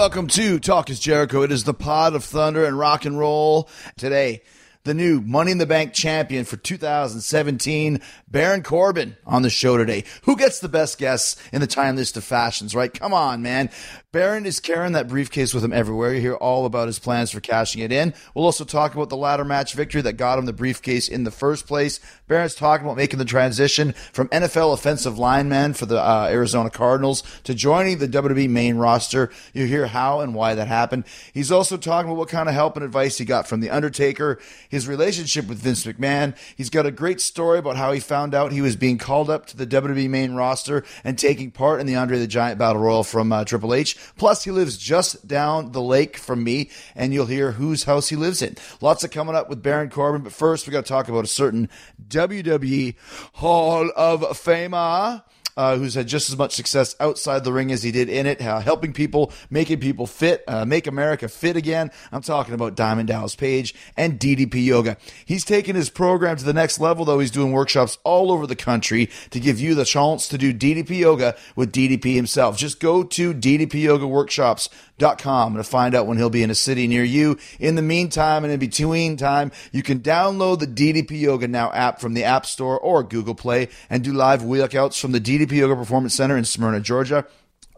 Welcome to Talk is Jericho. It is the pod of thunder and rock and roll. Today, the new Money in the Bank champion for 2017, Baron Corbin, on the show today. Who gets the best guests in the time list of fashions, right? Come on, man. Baron is carrying that briefcase with him everywhere. You hear all about his plans for cashing it in. We'll also talk about the ladder match victory that got him the briefcase in the first place. Baron's talking about making the transition from NFL offensive lineman for the uh, Arizona Cardinals to joining the WWE main roster. You hear how and why that happened. He's also talking about what kind of help and advice he got from The Undertaker, his relationship with Vince McMahon. He's got a great story about how he found out he was being called up to the WWE main roster and taking part in the Andre the Giant Battle Royal from uh, Triple H. Plus, he lives just down the lake from me, and you'll hear whose house he lives in. Lots of coming up with Baron Corbin, but first, we got to talk about a certain WWE Hall of Famer uh, who's had just as much success outside the ring as he did in it, uh, helping people, making people fit, uh, make America fit again. I'm talking about Diamond Dallas Page and DDP Yoga. He's taken his program to the next level, though. He's doing workshops all over the country to give you the chance to do DDP Yoga with DDP himself. Just go to DDP Yoga Workshops com to find out when he'll be in a city near you. In the meantime and in between time, you can download the DDP Yoga Now app from the App Store or Google Play and do live workouts from the DDP Yoga Performance Center in Smyrna, Georgia.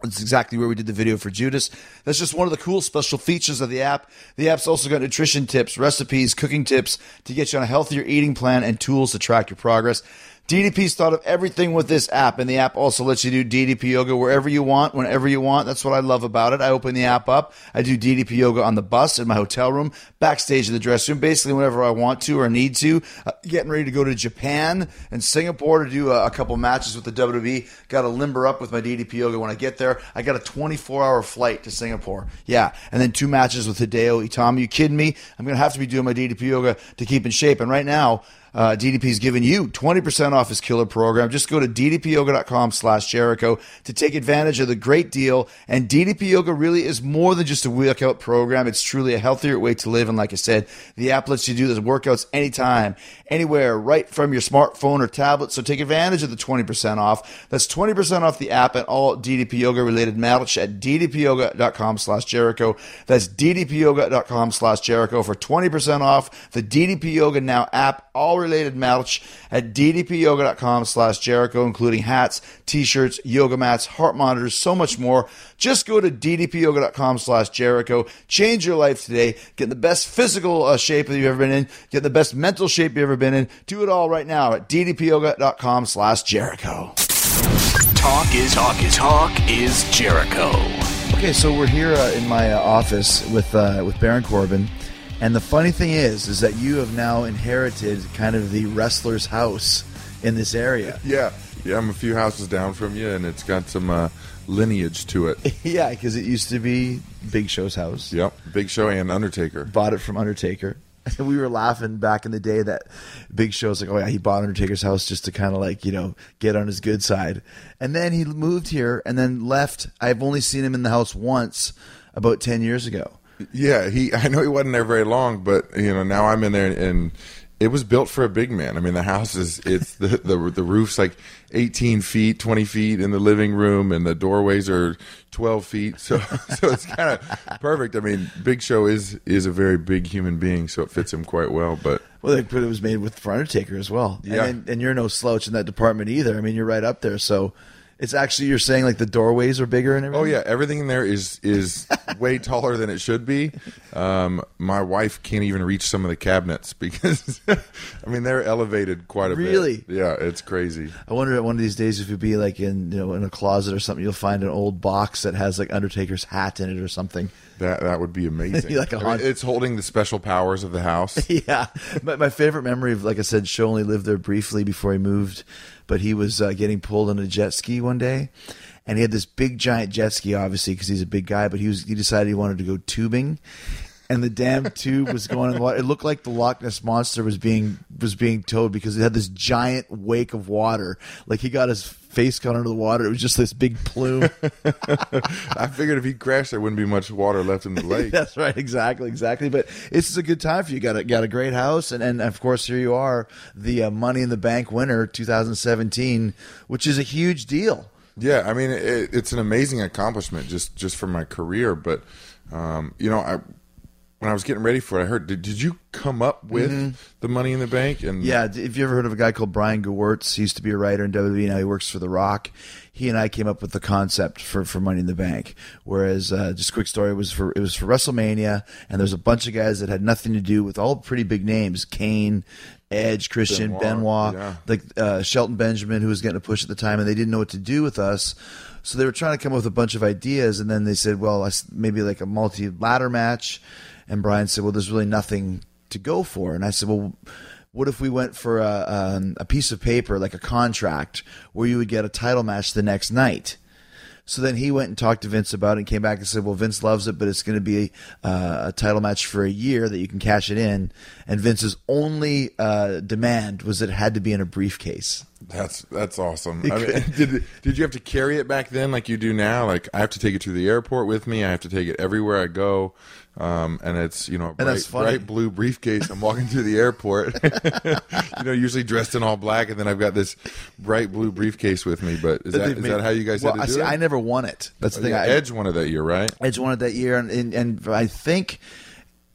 That's exactly where we did the video for Judas. That's just one of the cool special features of the app. The app's also got nutrition tips, recipes, cooking tips to get you on a healthier eating plan and tools to track your progress. DDP's thought of everything with this app, and the app also lets you do DDP yoga wherever you want, whenever you want. That's what I love about it. I open the app up. I do DDP yoga on the bus, in my hotel room, backstage in the dressing room, basically whenever I want to or need to. Uh, getting ready to go to Japan and Singapore to do a, a couple matches with the WWE. Got to limber up with my DDP yoga when I get there. I got a 24 hour flight to Singapore. Yeah. And then two matches with Hideo Itami. You kidding me? I'm going to have to be doing my DDP yoga to keep in shape. And right now, uh, DDP is giving you 20% off his killer program. Just go to ddpyoga.com slash Jericho to take advantage of the great deal. And DDP Yoga really is more than just a workout program. It's truly a healthier way to live. And like I said, the app lets you do the workouts anytime, anywhere, right from your smartphone or tablet. So take advantage of the 20% off. That's 20% off the app and all DDP Yoga related merch at ddpyoga.com slash Jericho. That's ddpyoga.com slash Jericho for 20% off the DDP Yoga Now app. All related merch at ddpyoga.com slash Jericho, including hats, t-shirts, yoga mats, heart monitors, so much more. Just go to ddpyoga.com slash Jericho. Change your life today. Get in the best physical uh, shape that you've ever been in. Get in the best mental shape you've ever been in. Do it all right now at ddpyoga.com slash Jericho. Talk is talk is talk is Jericho. Okay, so we're here uh, in my uh, office with uh, with Baron Corbin, and the funny thing is, is that you have now inherited kind of the wrestler's house in this area. Yeah, yeah, I'm a few houses down from you, and it's got some uh, lineage to it. yeah, because it used to be Big Show's house. Yep, Big Show and Undertaker. Bought it from Undertaker. we were laughing back in the day that Big Show's like, oh yeah, he bought Undertaker's house just to kind of like you know get on his good side, and then he moved here and then left. I've only seen him in the house once, about ten years ago. Yeah, he. I know he wasn't there very long, but you know now I'm in there and it was built for a big man. I mean, the house is it's the the, the roof's like 18 feet, 20 feet in the living room, and the doorways are 12 feet. So so it's kind of perfect. I mean, Big Show is is a very big human being, so it fits him quite well. But Well, it was made with for Undertaker as well. Yeah. and, and you're no slouch in that department either. I mean, you're right up there. So it's actually you're saying like the doorways are bigger and everything. Oh yeah, everything in there is is way taller than it should be. Um, my wife can't even reach some of the cabinets because I mean they're elevated quite a Really? bit. Really? Yeah, it's crazy. I wonder at one of these days if you'd be like in you know in a closet or something, you'll find an old box that has like Undertaker's hat in it or something. That that would be amazing. Like a I mean, it's holding the special powers of the house. yeah, my, my favorite memory of like I said, Show only lived there briefly before he moved, but he was uh, getting pulled on a jet ski one day, and he had this big giant jet ski, obviously because he's a big guy, but he was he decided he wanted to go tubing. And the damn tube was going in the water. It looked like the Loch Ness monster was being was being towed because it had this giant wake of water. Like he got his face caught under the water. It was just this big plume. I figured if he crashed, there wouldn't be much water left in the lake. That's right, exactly, exactly. But this is a good time for you. Got a got a great house, and and of course here you are, the uh, Money in the Bank winner, 2017, which is a huge deal. Yeah, I mean, it, it's an amazing accomplishment just just for my career. But um, you know, I when I was getting ready for it, I heard. Did, did you come up with the Money in the Bank? And Mm-hmm. Yeah, have you ever heard of a guy called Brian Gewirtz? He used to be a writer in WWE. Now he works for The Rock. He and I came up with the concept for, for Money in the Bank. Whereas, uh, just a quick story it was for it was for WrestleMania, and there's a bunch of guys that had nothing to do with all pretty big names: Kane, Edge, Christian, Benoit, Benoit, yeah. like uh, Shelton Benjamin, who was getting a push at the time, and they didn't know what to do with us. So they were trying to come up with a bunch of ideas, and then they said, "Well, maybe like a multi ladder match." And Brian said, "Well, there's really nothing to go for." And I said, "Well, what if we went for a, um, a piece of paper, like a contract, where you would get a title match the next night?" So then he went and talked to Vince about it and came back and said, "Well, Vince loves it, but it's going to be uh, a title match for a year that you can cash it in." And Vince's only uh, demand was that it had to be in a briefcase. That's that's awesome. I mean, did did you have to carry it back then like you do now? Like I have to take it to the airport with me. I have to take it everywhere I go. Um, and it's you know a bright, bright blue briefcase. I'm walking through the airport, you know, usually dressed in all black, and then I've got this bright blue briefcase with me. But is that They've is made- that how you guys well, had I to do see, it? I never won it. That's the Oh, thing. yeah, I, Edge won it that year, right? Edge won it that year, and, and and I think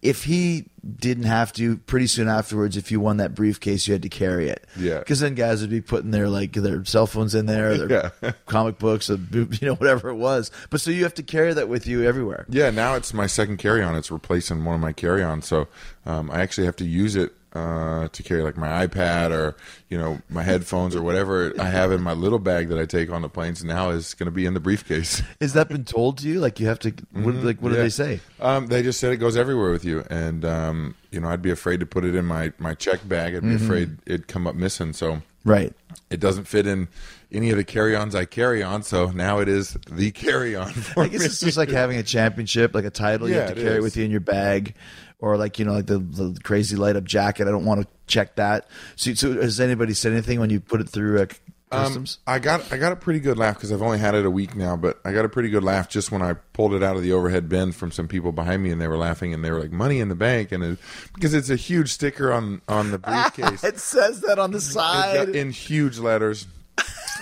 if he didn't have to, pretty soon afterwards, if you won that briefcase, you had to carry it. Yeah. because then guys would be putting their like their cell phones in there, their Yeah. comic books, or, you know, whatever it was. But so you have to carry that with you everywhere. Yeah, now it's my second carry on. It's replacing one of my carry ons. So um, I actually have to use it uh, to carry like my iPad or, you know, my headphones or whatever I have in my little bag that I take on the planes now is going to be in the briefcase. Has that been told to you? Like you have to. What, like what did Yeah. they say? Um, they just said it goes everywhere with you. And, um, you know, I'd be afraid to put it in my, my check bag. I'd be Mm-hmm. afraid it'd come up missing. So Right. it doesn't fit in any of the carry ons I carry on. So now it is the carry on for I guess me. it's just like having a championship, like a title. you have to carry is. with you in your bag, or like you know, like the, the crazy light up jacket. I don't want to check that. So, so has anybody said anything when you put it through uh, Um, customs? I got I got a pretty good laugh because I've only had it a week now, but I got a pretty good laugh just when I pulled it out of the overhead bin from some people behind me, and they were laughing and they were like, "Money in the bank," and it, because it's a huge sticker on on the briefcase, it says that on the side. in huge letters,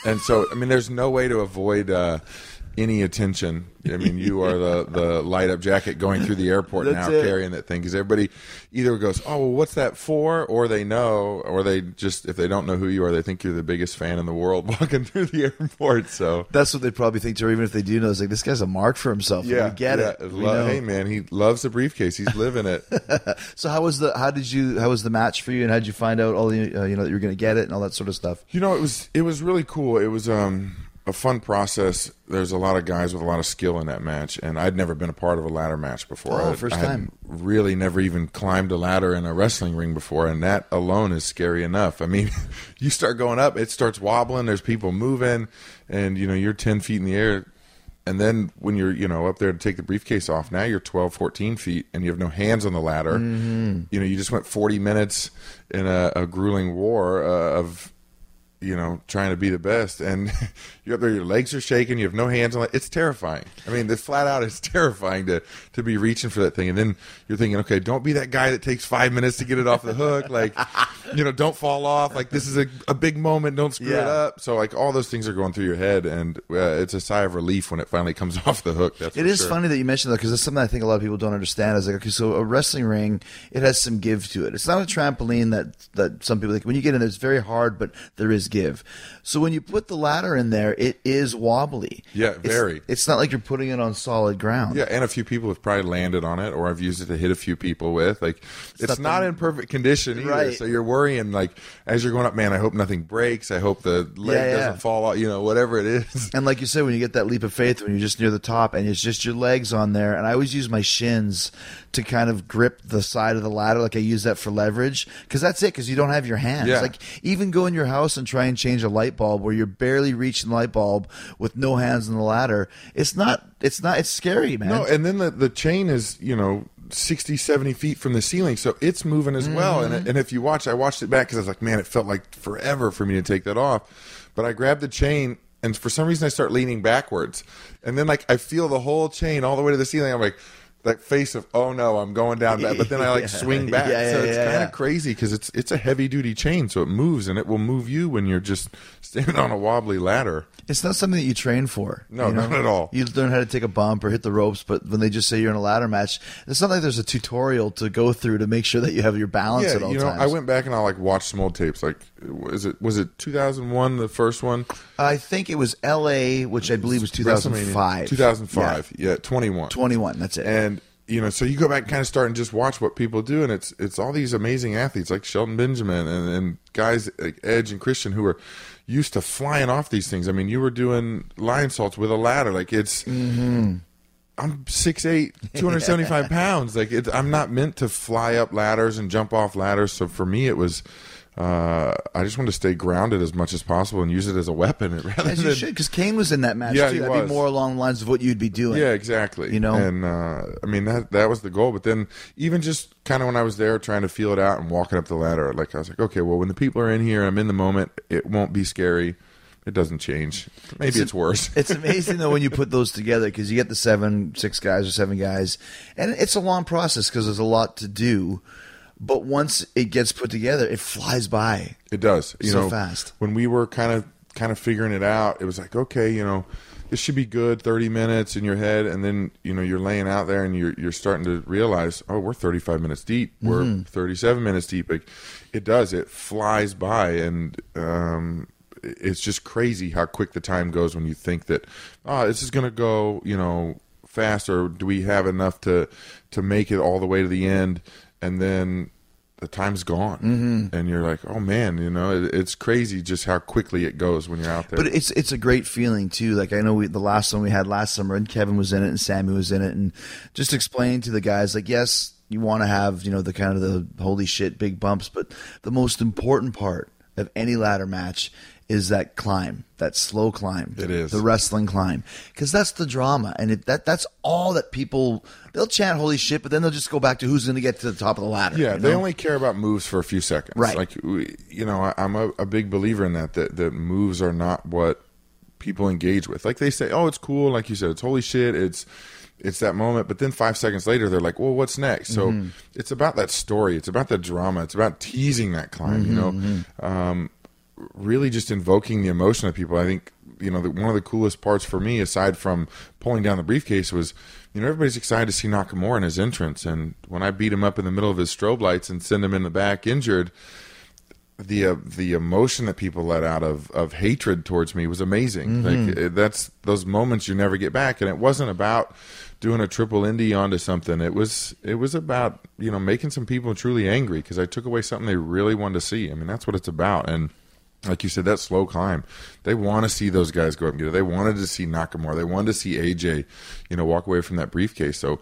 and so I mean, there's no way to avoid. Uh, any attention. I mean, you are the, the light up jacket going through the airport now it. carrying that thing because everybody either goes, "Oh, well, what's that for?" or they know, or they just if they don't know who you are, they think you're the biggest fan in the world walking through the airport. So That's what they probably think too. Or even if they do know, it's like this guy's a mark for himself. yeah, we get yeah. it. Lo- hey man, he loves the briefcase. He's living it. So how was the? How did you? How was the match for you? And how did you find out all the? Uh, you know that you were going to get it and all that sort of stuff. You know, it was it was really cool. It was um, a fun process. There's a lot of guys with a lot of skill in that match, and I'd never been a part of a ladder match before. Oh, I- first I time. Really, never even climbed a ladder in a wrestling ring before, and that alone is scary enough. I mean, you start going up, it starts wobbling. There's people moving, and you know you're ten feet in the air. And then when you're, you know, up there to take the briefcase off, now you're 12, 14 feet and you have no hands on the ladder. Mm-hmm. You know, you just went 40 minutes in a, a grueling war uh, of you know, trying to be the best, and you're up there, your legs are shaking, you have no hands on it. It's terrifying. I mean, the flat out is terrifying to to be reaching for that thing, and then you're thinking, okay, don't be that guy that takes five minutes to get it off the hook. Like, you know, don't fall off. Like this is a, a big moment. Don't screw it up. So like all those things are going through your head, and uh, it's a sigh of relief when it finally comes off the hook. That's It is sure. funny that you mentioned that because it's something I think a lot of people don't understand. Is like, okay, so a wrestling ring, it has some give to it. It's not a trampoline that that some people like. When you get in, it's very hard, but there is give. So when you put the ladder in there, it is wobbly. Yeah, very. It's, not like you're putting it on solid ground. Yeah, and a few people have probably landed on it, or I've used it to hit a few people with. Like, it's, not not, in perfect condition either. Right. So you're worrying, like, as you're going up, man, I hope nothing breaks. I hope the leg Yeah, yeah. doesn't fall out. You know, whatever it is. And like you said, when you get that leap of faith, when you're just near the top and it's just your legs on there, and I always use my shins to kind of grip the side of the ladder, like I use that for leverage, because that's it, because you don't have your hands. Yeah. Like even go in your house and try and change a light bulb where you're barely reaching the light bulb with no hands on the ladder. It's not. It's not. It's scary, man. No, and then the, the chain is, you know, 60, 70 feet from the ceiling. So it's moving as well. And, Mm-hmm. and if you watch, I watched it back because I was like, man, it felt like forever for me to take that off. But I grabbed the chain. And for some reason, I start leaning backwards, and then like I feel the whole chain all the way to the ceiling. I'm like, that face of oh no, I'm going down. But then I like Yeah. swing back, Yeah, so it's yeah, kind yeah. of crazy because it's it's a heavy duty chain, so it moves and it will move you when you're just standing on a wobbly ladder. It's not something that you train for. No, you know? not at all. You learn how to take a bump or hit the ropes, but when they just say you're in a ladder match, it's not like there's a tutorial to go through to make sure that you have your balance Yeah, at all you know, times. I went back and I like watched some old tapes. Like, was it was it 2001 the first one? I think it was L.A., which I believe was 2005. 2005. Yeah, 21. 21. That's it. And you know, so you go back and kind of start and just watch what people do, and it's it's all these amazing athletes like Shelton Benjamin and, and guys like Edge and Christian who are used to flying off these things. I mean, you were doing Lionsaults with a ladder. Like it's. Mm-hmm. I'm 6'8", 275 pounds. Like it, I'm not meant to fly up ladders and jump off ladders. So for me, it was. Uh, I just want to stay grounded as much as possible and use it as a weapon rather As you than should, because Kane was in that match Yeah, too. That'd was. be more along the lines of what you'd be doing. Yeah, exactly. You know? and uh, I mean that that was the goal. But then even just kind of when I was there trying to feel it out and walking up the ladder, like I was like, okay, well when the people are in here, I'm in the moment. It won't be scary. It doesn't change. Maybe it's, worse. It's amazing though when you put those together because you get the seven, six guys or seven guys, and it's a long process because there's a lot to do. But once it gets put together, it flies by. It does. You So know, fast. When we were kind of kind of figuring it out, it was like, okay, you know, this should be good, 30 minutes in your head, and then you know you're laying out there and you're you're starting to realize, oh, we're 35 minutes deep, we're Mm-hmm. 37 minutes deep. Like, it does. It flies by, and um, it's just crazy how quick the time goes when you think that, oh, this is gonna go, you know, fast, or do we have enough to to make it all the way to the end, and then the time's gone, Mm-hmm. and you're like, oh man, you know, it, it's crazy just how quickly it goes when you're out there. But it's it's a great feeling too. Like I know we, the last one we had last summer, and Kevin was in it, and Sammy was in it, and just explaining to the guys like, yes, you want to have you know the kind of the holy shit big bumps, but the most important part of any ladder match is that climb, that slow climb. It is. the wrestling climb, because that's the drama, and it, that that's all that people they'll chant holy shit, but then they'll just go back to who's going to get to the top of the ladder. Yeah, you they only care about moves for a few seconds. Right. Like, you know, I'm a, a big believer in that, that, that moves are not what people engage with. Like, they say, oh, it's cool. Like you said, it's holy shit. It's, it's that moment. But then five seconds later, they're like, well, what's next? So Mm-hmm. it's about that story. It's about the drama. It's about teasing that climb, you know? Mm-hmm, Um, really just invoking the emotion of people. I think you know the, one of the coolest parts for me, aside from pulling down the briefcase, was you know everybody's excited to see Nakamura in his entrance, and when I beat him up in the middle of his strobe lights and send him in the back injured. The uh, the emotion that people let out of, of hatred towards me was amazing. Like uh, that's those moments you never get back, and it wasn't about doing a triple indie onto something. It was it was about you know making some people truly angry because I took away something they really wanted to see. I mean that's what it's about, and like you said, that slow climb. They want to see those guys go up and get it. They wanted to see Nakamura. They wanted to see AJ, you know, walk away from that briefcase. So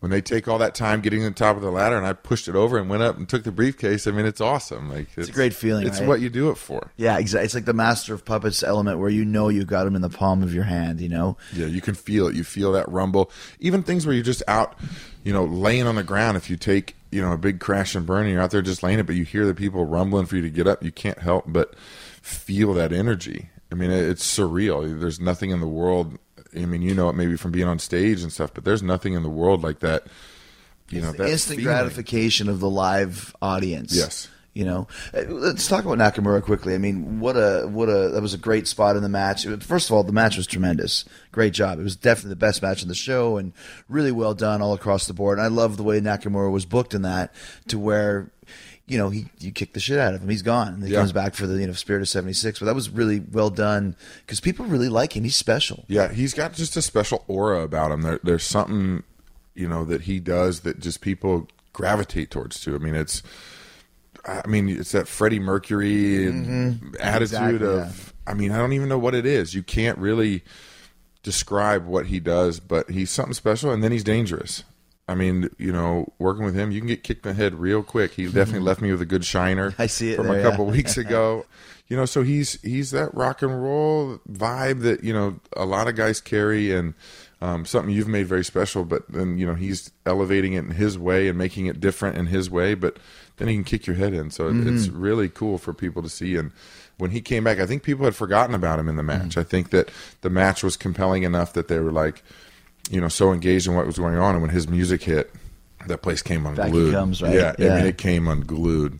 when they take all that time getting to the top of the ladder, and I pushed it over and went up and took the briefcase, I mean, it's awesome. Like it's, a great feeling, It's right? what you do it for. Yeah, exactly. It's like the master of puppets element where you know you got him in the palm of your hand. You know, Yeah, you can feel it. You feel that rumble. Even things where you're just out, you know, laying on the ground. If you take, you know, a big crash and burn, and you're out there just laying it, but you hear the people rumbling for you to get up. You can't help but feel that energy. I mean, it's surreal. There's nothing in the world. I mean, you know it maybe from being on stage and stuff, but there's nothing in the world like that. You know, that instant feeling. gratification of the live audience. Yes. You know, Uh, let's talk about Nakamura quickly. I mean, what a what a that was a great spot in the match. First of all, the match was tremendous. Great job. It was definitely the best match in the show and really well done all across the board. And I love the way Nakamura was booked in that to where you know, he you kick the shit out of him. He's gone. And he Yeah. comes back for the you know Spirit of '76. But that was really well done because people really like him. He's special. Yeah, he's got just a special aura about him. There, there's something, you know, that he does that just people gravitate towards too. I mean, it's, I mean, it's that Freddie Mercury attitude Mm-hmm. Exactly, of. I mean, I don't even know what it is. You can't really describe what he does, but he's something special, and then he's dangerous. I mean, you know, working with him, you can get kicked in the head real quick. He definitely left me with a good shiner. I see it from there, a couple yeah. weeks ago. You know, so he's he's that rock and roll vibe that you know a lot of guys carry, and um, something you've made very special. But then you know he's elevating it in his way and making it different in his way. But then he can kick your head in, so it's Mm-hmm. really cool for people to see. And when he came back, I think people had forgotten about him in the match. Mm-hmm. I think that the match was compelling enough that they were like, you know, so engaged in what was going on. And when his music hit, that place came Back unglued. he comes, right? Yeah, I mean, it came unglued.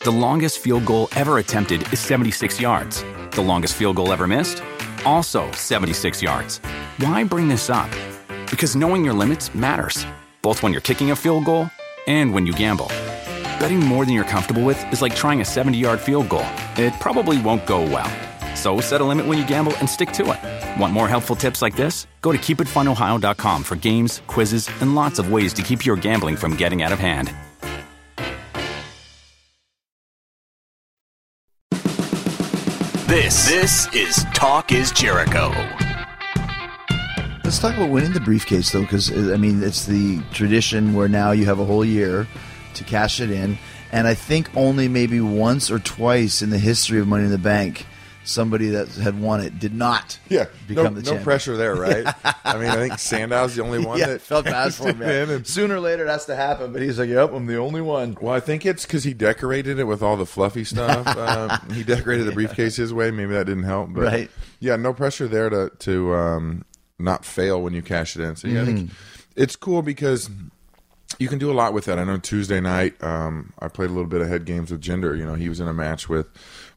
The longest field goal ever attempted is 76 yards. The longest field goal ever missed? Also 76 yards. Why bring this up? Because knowing your limits matters, both when you're kicking a field goal and when you gamble. Betting more than you're comfortable with is like trying a 70 yard field goal. It probably won't go well. So set a limit when you gamble and stick to it. Want more helpful tips like this? Go to keepitfunohio.com for games, quizzes, and lots of ways to keep your gambling from getting out of hand. This this is Talk is Jericho. Let's talk about winning the briefcase, though, because uh, I mean it's the tradition where now you have a whole year to cash it in, and I think only maybe once or twice in the history of Money in the Bank, somebody that had won it did not Yeah, become no, the no pressure there, right? I mean, I think Sandow's the only one yeah, that felt bad for him. man. and- Sooner or later, it has to happen. But he's like, "Yep, I'm the only one." well, I think it's because he decorated it with all the fluffy stuff. um, he decorated the briefcase his way. Maybe that didn't help, but Right. yeah, no pressure there to to um, not fail when you cash it in. So yeah, I Mm-hmm. think it's cool because you can do a lot with that. I know Tuesday night um, I played a little bit of head games with Jinder. You know, he was in a match with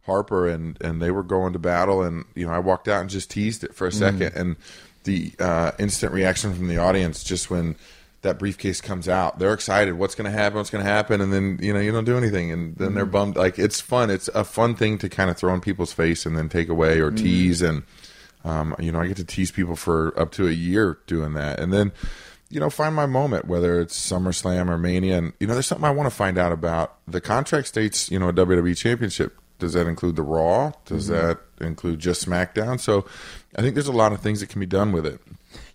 Harper, and and they were going to battle, and you know I walked out and just teased it for a second, and the uh, instant reaction from the audience just when that briefcase comes out, they're excited. What's going to happen? What's going to happen? And then you know you don't do anything, and then they're bummed. Like it's fun. It's a fun thing to kind of throw in people's face and then take away or tease and. Um, you know, I get to tease people for up to a year doing that, and then, you know, find my moment, whether it's SummerSlam or Mania. And you know, there's something I want to find out about. The contract states, you know, a WWE Championship. Does that include the Raw? Does that include just SmackDown? So, I think there's a lot of things that can be done with it.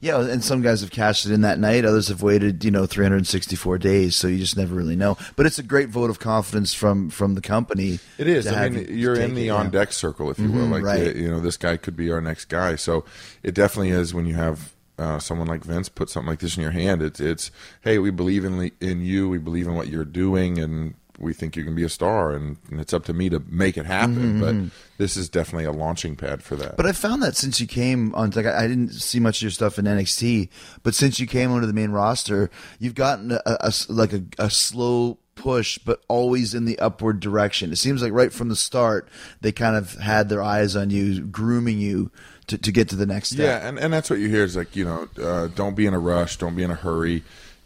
Yeah, and some guys have cashed it in that night. Others have waited, you know, 364 days. So you just never really know. But it's a great vote of confidence from from the company. It is. I mean, you you're in the on deck circle, if you will. Mhm, Like, right. the- you know, this guy could be our next guy. So it definitely is when you have uh, someone like Vince put something like this in your hand. It's, it's hey, we believe in in you. We believe in what you're doing, and we think you can be a star. And, and it's up to me to make it happen. But this is definitely a launching pad for that. Mm-hmm, But I found that since you came on, like I I didn't see much of your stuff in NXT, but since you came onto the main roster, you've gotten a, a like a, a slow push, but always in the upward direction. It seems like right from the start, they kind of had their eyes on you, grooming you to, to get to the next step. Yeah, and, and that's what you hear is like you know, uh, don't be in a rush, don't be in a hurry.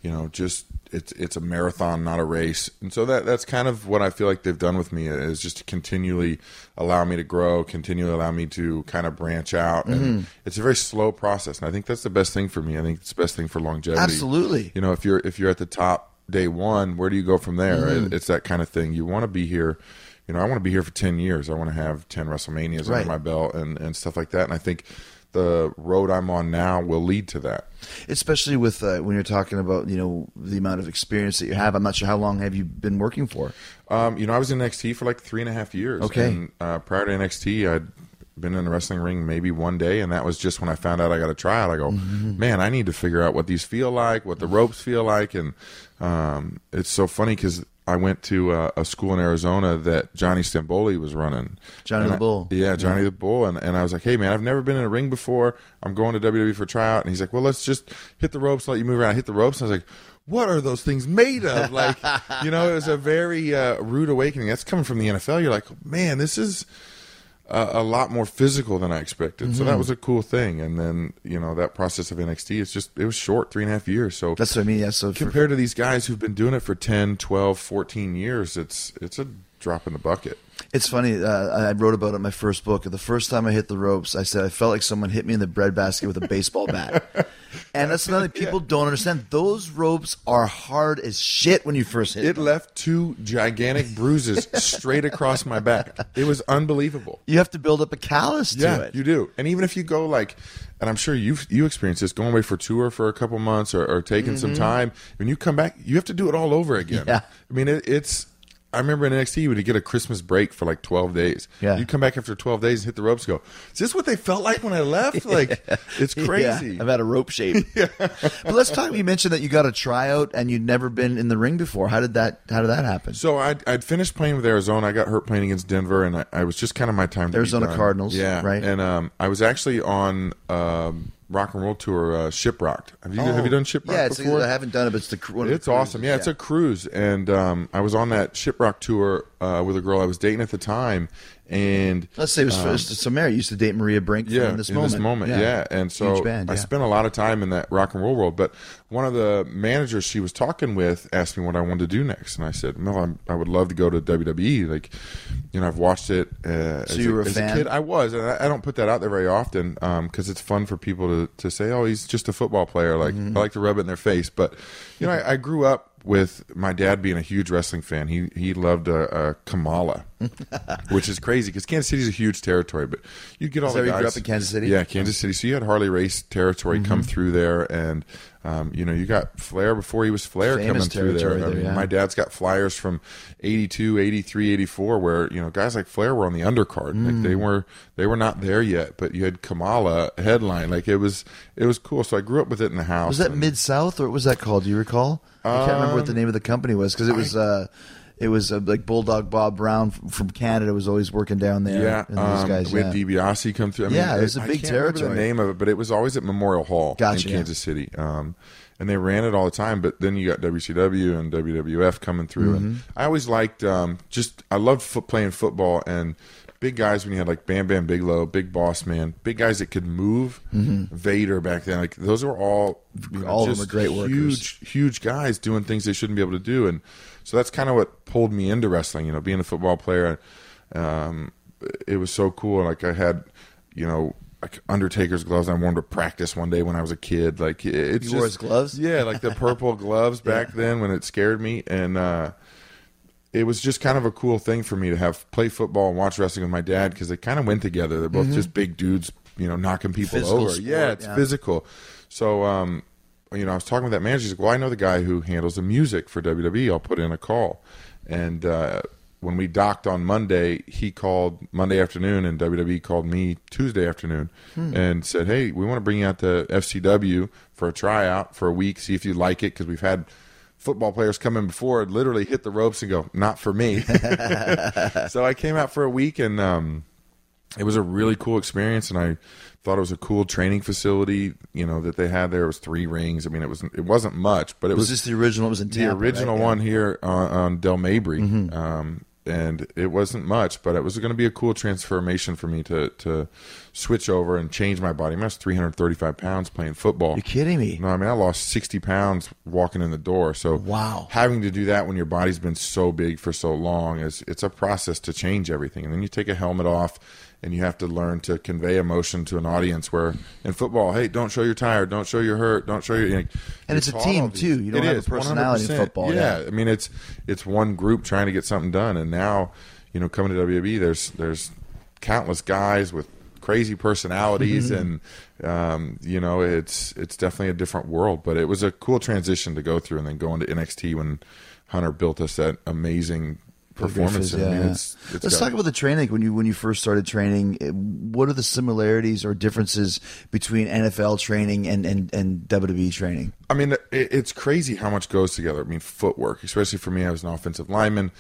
You know, just it's it's a marathon, not a race. And so that that's kind of what I feel like they've done with me is just to continually allow me to grow, continually allow me to kind of branch out. And Mm-hmm. it's a very slow process, and I think that's the best thing for me. I think it's the best thing for longevity. Absolutely. You know, if you're if you're at the top day one, where do you go from there? It- It's that kind of thing. You want to be here. You know, I want to be here for ten years. I want to have ten WrestleManias Right. under my belt and and stuff like that. And I think the road I'm on now will lead to that. Especially with uh, when you're talking about you know the amount of experience that you have. I'm not sure how long have you been working for. Um, you know, I was in NXT for like three and a half years. Okay. And, uh, prior to NXT, I'd been in the wrestling ring maybe one day, and that was just when I found out I got a tryout. I go, Mm-hmm. man, I need to figure out what these feel like, what the ropes feel like, and um, it's so funny because I went to uh, a school in Arizona that Johnny Stamboli was running. Johnny And the I- Bull. yeah, Johnny the Bull. And, and I was like, hey, man, I've never been in a ring before. I'm going to WWE for a tryout. And he's like, well, let's just hit the ropes, let you move around. I hit the ropes. And I was like, what are those things made of? Like, you know, it was a very uh, rude awakening. That's coming from the NFL. You're like, man, this is a, a lot more physical than I expected. So Mm-hmm. that was a cool thing. And then, you know, that process of NXT, it's just, it was short, three and a half years. So That's what I mean. Yeah. So for, compared to these guys who've been doing it for 10, 12, 14 years, it's, it's a drop in the bucket. It's funny. Uh, I wrote about it in my first book. The first time I hit the ropes, I said I felt like someone hit me in the breadbasket with a baseball bat. and that's another thing people don't understand. Those ropes are hard as shit when you first hit It them. left two gigantic bruises straight across my back. It was unbelievable. You have to build up a callus to Yeah, it. you do. And even if you go like, and I'm sure you've you experienced this, going away for tour for a couple months or, or taking some time, when you come back, you have to do it all over again. Mm-hmm. Yeah. I mean, it, it's. I remember in NXT, you would get a Christmas break for like 12 days. Yeah. You come back after 12 days and hit the ropes. And go, is this what they felt like when I left? Like, it's crazy. Yeah, I've had a rope shape. yeah. but let's talk. You mentioned that you got a tryout and you'd never been in the ring before. How did that? How did that happen? So I'd, I'd finished playing with Arizona. I got hurt playing against Denver, and I, I was just kind of my time. To be Arizona. Cardinals, yeah, right. And um, I was actually on um, rock and roll tour, uh, Shiprocked. Have you have you done Shiprocked Oh. Yeah, it's, before? I haven't done it, but it's the one of the It's awesome. cruises, Yeah, it's a cruise, and um, I was on that Shiprock tour uh, with a girl I was dating at the time, and Let's say it was first. So Mary used to date Maria Brink. Um, yeah, in this moment. yeah. And so band, I spent a lot of time in that rock and roll world. But one of the managers she was talking with asked me what I wanted to do next, and I said, "No, I'm, I would love to go to WWE. Like, you know, I've watched it. Uh, as you were a as fan? kid. I was, and I, I don't put that out there very often because it's fun for people to to say, "Oh, he's just a football player." Like, Mm-hmm. I like to rub it in their face. But you know, I, I grew up with my dad being a huge wrestling fan. He he loved uh, uh, Kamala, which is crazy because Kansas City is a huge territory. But you get all Is the where you guys grew up in Kansas City? Yeah, Kansas City. So you had Harley Race territory come Mm-hmm. through there, and um, you know you got Flair before he was Flair Famous coming through there. territory I mean, yeah. my dad's got flyers from 82, 83, 84 where you know guys like Flair were on the undercard. Like they Mm. were they were not there yet, but you had Kamala headline. Like it was it was cool. So I grew up with it in the house. Was that Mid South or what was that called? Do you recall? I can't remember what the Um, name of the company was because it was. uh it was uh, like Bulldog Bob Brown from Canada was always working down there. Yeah, and those um, guys. we yeah. had DiBiase come through. I mean, Yeah, it was a big remember territory. The name of it, but it was always at Memorial Hall Gotcha, in yeah. Kansas City, um, and they ran it all the time. But then you got WCW and WWF coming through, and Mm-hmm. I always liked um, just I loved foot, playing football and big guys when you had like Bam Bam Bigelow, Big Boss Man, big guys that could move. Vader back then, like those were all you know, Mm-hmm. All of them were great workers. huge huge guys doing things they shouldn't be able to do and so that's kind of what pulled me into wrestling you know being a football player um, it was so cool like i had you know like undertaker's gloves i wore them to practice one day when i was a kid like it- it's You just, wore his gloves? yeah like the purple gloves back then when it scared me and uh it was just kind of a cool thing for me to have play football and watch wrestling with my dad because they kind of went together. They're both just big dudes, you know, knocking people Mm-hmm. Physical over. sport, yeah, it's yeah. physical. So, um, you know, I was talking with that manager. He's like, "Well, I know the guy who handles the music for WWE. I'll put in a call." And uh, when we docked on Monday, he called Monday afternoon, and WWE called me Tuesday afternoon Hmm. and said, "Hey, we want to bring you out to FCW for a tryout for a week, see if you like it, because we've had." Football players come in before and literally hit the ropes and go, not for me. so I came out for a week and um, it was a really cool experience and I thought it was a cool training facility, you know, that they had there. It was three rings. I mean, it was it wasn't much, but it was was this the original? It was in the original right? Yeah. one here on, on Dale Mabry. Um, and it wasn't much, but it was going to be a cool transformation for me to to switch over and change my body. I, mean, I was 335 pounds playing football. You're kidding me? No, I mean I lost 60 pounds walking in the door. So Wow. having to do that when your body's been so big for so long is it's a process to change everything. And then you take a helmet off and you have to learn to convey emotion to an audience. Where in football, hey, don't show you're tired, don't show you're hurt, don't show you. Like, And it's a team, too. You don't It have a personality in 100%. football, Yeah. yeah. I mean it's it's one group trying to get something done, and now you know coming to WWE, there's there's countless guys with crazy personalities and um, you know it's it's definitely a different world but it was a cool transition to go through and then going to NXT when Hunter built us that amazing performance. Yeah, I mean, yeah. it's, it's Let's got- talk about the training. When you when you first started training, eh, what are the similarities or differences between NFL training and and, and WWE training? I mean, it, it's crazy how much goes together. I mean, footwork, especially for me, I was an offensive lineman,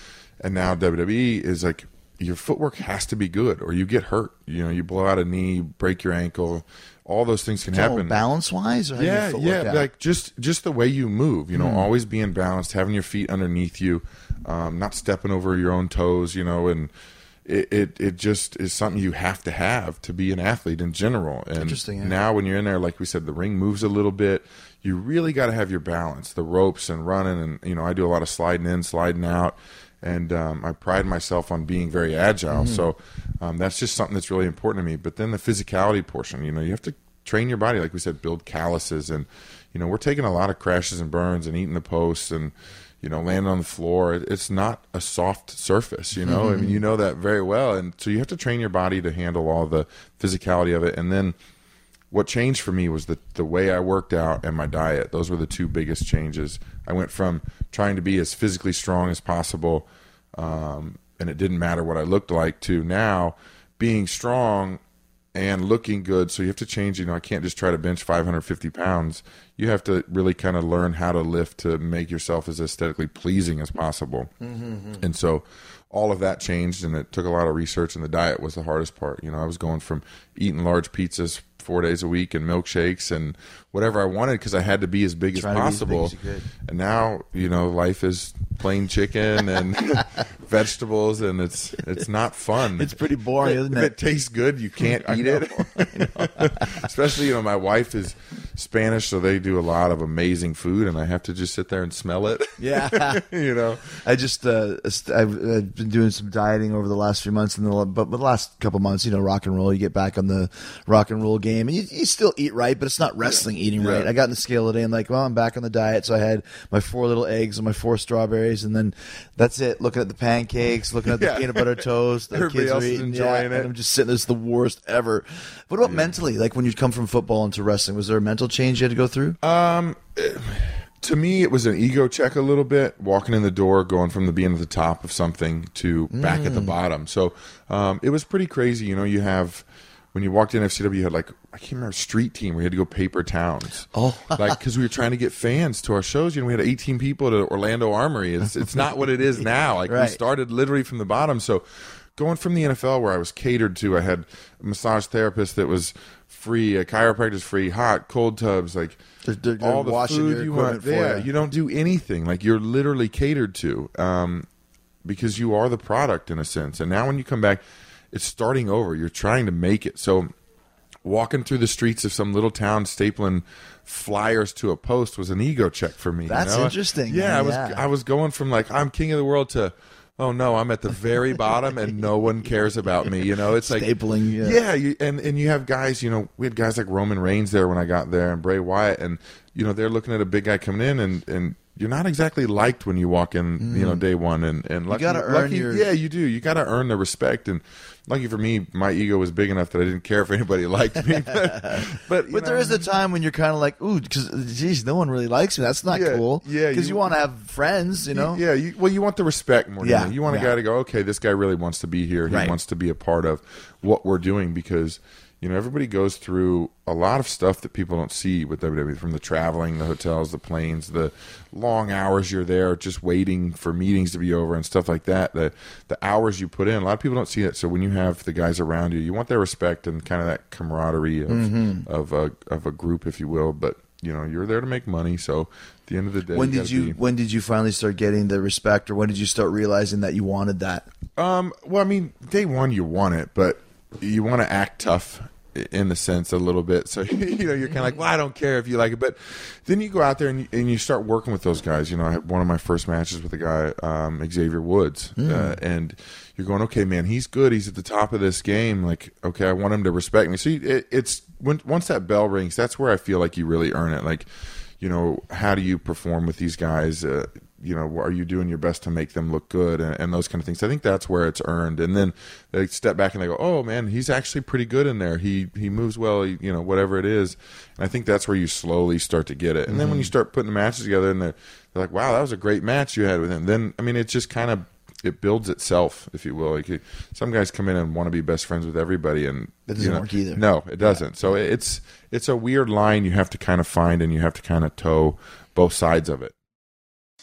and now WWE is like your footwork has to be good, or you get hurt. You know, you blow out a knee, break your ankle, all those things can happen. balance wise, or yeah, yeah, out? like just just the way you move. You know, always being balanced, having your feet underneath you, um, not stepping over your own toes. You know, and it, it it just is something you have to have to be an athlete in general. And Interesting, yeah. now when you're in there, like we said, the ring moves a little bit. You really got to have your balance, the ropes and running, and you know, I do a lot of sliding in, sliding out. And um, I pride myself on being very agile, Mm-hmm. so um, that's just something that's really important to me. But then the physicality portion, you know, you have to train your body, like we said, build calluses, and you know, we're taking a lot of crashes and burns and eating the posts and you know, landing on the floor. It's not a soft surface, you know. I mean, you know that very well, and so you have to train your body to handle all the physicality of it. And then, what changed for me was the the way I worked out and my diet. Those were the two biggest changes. I went from trying to be as physically strong as possible, um, and it didn't matter what I looked like, to now being strong and looking good. So you have to change. You know, I can't just try to bench 550 pounds. You have to really kind of learn how to lift to make yourself as aesthetically pleasing as possible. Mm-hmm, mm-hmm. And so all of that changed, and it took a lot of research. And the diet was the hardest part. You know, I was going from eating large pizzas four days a week and milkshakes and whatever I wanted because I had to be as big to as be as big possible. And now, you know, life is plain chicken and vegetables, and it's it's not fun. It's pretty boring, isn't if it? it tastes good, you can't eat it. Especially, you know, my wife is Spanish, so they do a lot of amazing food, and I have to just sit there and smell it. Yeah. you know. I just uh, I've, I've been doing some dieting over the last few months, and the but the last couple months, you know, rock and roll. You get back on the rock and roll game, and you, you still eat right, but it's not wrestling eating Yeah. right. I got in the scale today, and like, well, I'm back on the diet, so I had my four little eggs and my four strawberries, and then that's it. Looking at the pancakes, looking at the Yeah. peanut butter toast, the Everybody kids else are is enjoying yeah, it. and I'm just sitting. This is the worst ever. What about mentally? Like when you come from football into wrestling, was there a mental change you had to go through? to me it was an ego check a little bit walking in the door going from the being at the top of something to back at the Mm. bottom so um, it was pretty crazy you know you have when you walked in fcw you had like i can't remember street team where you had to go paper towns. Oh. like because we were trying to get fans to our shows you know we had 18 people to orlando armory. It's, it's not what it is now. Like we started literally from the bottom. So going from the nfl where i was catered to i had a massage therapist that was free a chiropractor's free hot cold tubs like They're- they're- all the food you want yeah you. you don't do anything. Like you're literally catered to um, because you are the product in a sense. And now when you come back it's starting over. You're trying to make it. So walking through the streets of some little town stapling flyers to a post was an ego check for me you That's know? interesting. yeah i was i was going from like i'm king of the world to oh no i'm at the very bottom and no one cares about me you know it's like Stapling, yeah. yeah you, and and you have guys you know we had guys like roman reigns there when i got there and bray wyatt and you know they're looking at a big guy coming in and and you're not exactly liked when you walk in, you know, day one, and and lucky, Mm. gotta earn lucky- your- yeah, you do. You got to earn the respect, and lucky for me, my ego was big enough that I didn't care if anybody liked me. but but, you But there is a time when you're kind of like, ooh, because geez, no one really likes me. That's not Yeah, cool. yeah, because you, you- want to have friends, you know. Yeah, you, well, you want the respect more. Yeah, Yeah, you want a guy to go, okay, this guy really wants to be here. He Right. wants to be a part of what we're doing because you know everybody goes through a lot of stuff that people don't see with WWE, from the traveling, the hotels, the planes, the long hours you're there just waiting for meetings to be over and stuff like that. The the hours you put in, a lot of people don't see that. So when you have the guys around you, you want their respect and kind of that camaraderie of Mm-hmm. of a of a group, if you will. But you know, you're there to make money, so at the end of the day, When did you be- When did you finally start getting the respect, or when did you start realizing that you wanted that? Um, well, I mean, day one you want it, but you want to act tough in the sense a little bit. So you know, you're kind of like, well, I don't care if you like it, but then you go out there and you, and you start working with those guys. You know, I had one of my first matches with a guy, um, Xavier Woods, uh, and you're going, okay, man, he's good. He's at the top of this game. Like, okay, I want him to respect me. So you- it, it's when once that bell rings, that's where I feel like you really earn it. Like, you know, how do you perform with these guys? Uh, you know, are you doing your best to make them look good and, and those kind of things? I think that's where it's earned. And then they step back and they go, "Oh man, he's actually pretty good in there. He he moves well. He, you know, whatever it is." And I think that's where you slowly start to get it. And then when you mm-hmm. start putting the matches together, and they're, they're like, "Wow, that was a great match you had with him." Then I mean, it's just kind of it builds itself, if you will. Like you- some guys come in and want to be best friends with everybody, and That doesn't you know, work either. No, it doesn't. So it's it's a weird line you have to kind of find, and you have to kind of toe both sides of it.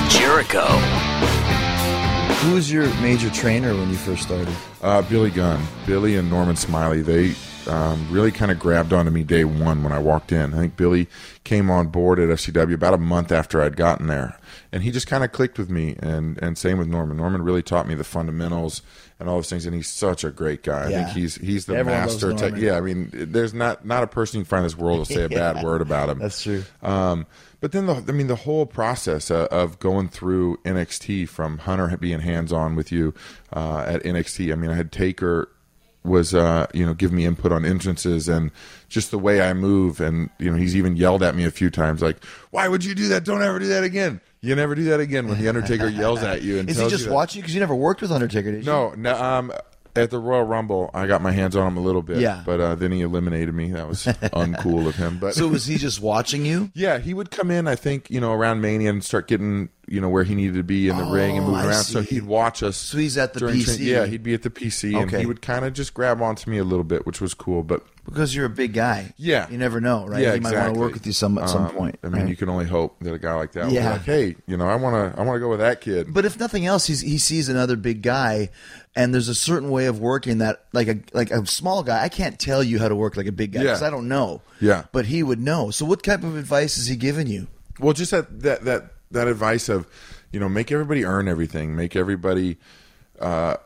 Talk Jericho. Who was your major trainer when you first started? Uh, Billy Gunn, Billy and Norman Smiley, they um, really kind of grabbed onto me day one when I walked in. I think Billy came on board at FCW about a month after I'd gotten there, and he just kind of clicked with me. And and same with Norman. Norman really taught me the fundamentals and all those things. And he's such a great guy. I Yeah. think he's he's the Everyone master. Te- yeah, I mean, there's not not a person you can find in this world will say a bad word about him. That's true. Um, but then the, I mean, the whole process uh, of going through NXT from Hunter being hands on with you uh, at NXT. I mean, I had Taker was uh, you know giving me input on entrances and just the way I move, and you know he's even yelled at me a few times like, "Why would you do that? Don't ever do that again." You never do that again when the Undertaker yells at you and Is he just you watching? Because you never worked with Undertaker, did you? No, no. Um, at the Royal Rumble, I got my hands on him a little bit. Yeah. but uh, then he eliminated me. That was uncool of him. But So was he just watching you? yeah, he would come in. I think you know around Mania and start getting you know where he needed to be in the ring and Oh, moving I around. So he'd watch us. So he's at the PC. yeah, he'd be at the PC and Okay. he would kind of just grab onto me a little bit, which was cool. But Because you're a big guy. yeah, You never know, right? Yeah, he might want exactly. to work with you some at some Um, point. I mean, right? you can only hope that a guy like that would Yeah. be like, hey, you know, I want to, I want to go with that kid. But if nothing else, he's, he sees another big guy, and there's a certain way of working that, like a like a small guy, I can't tell you how to work like a big guy Yeah. because I don't know. Yeah. but he would know. So, what type of advice is he giving you? Well, just that that that that advice of, you know, make everybody earn everything, make everybody uh,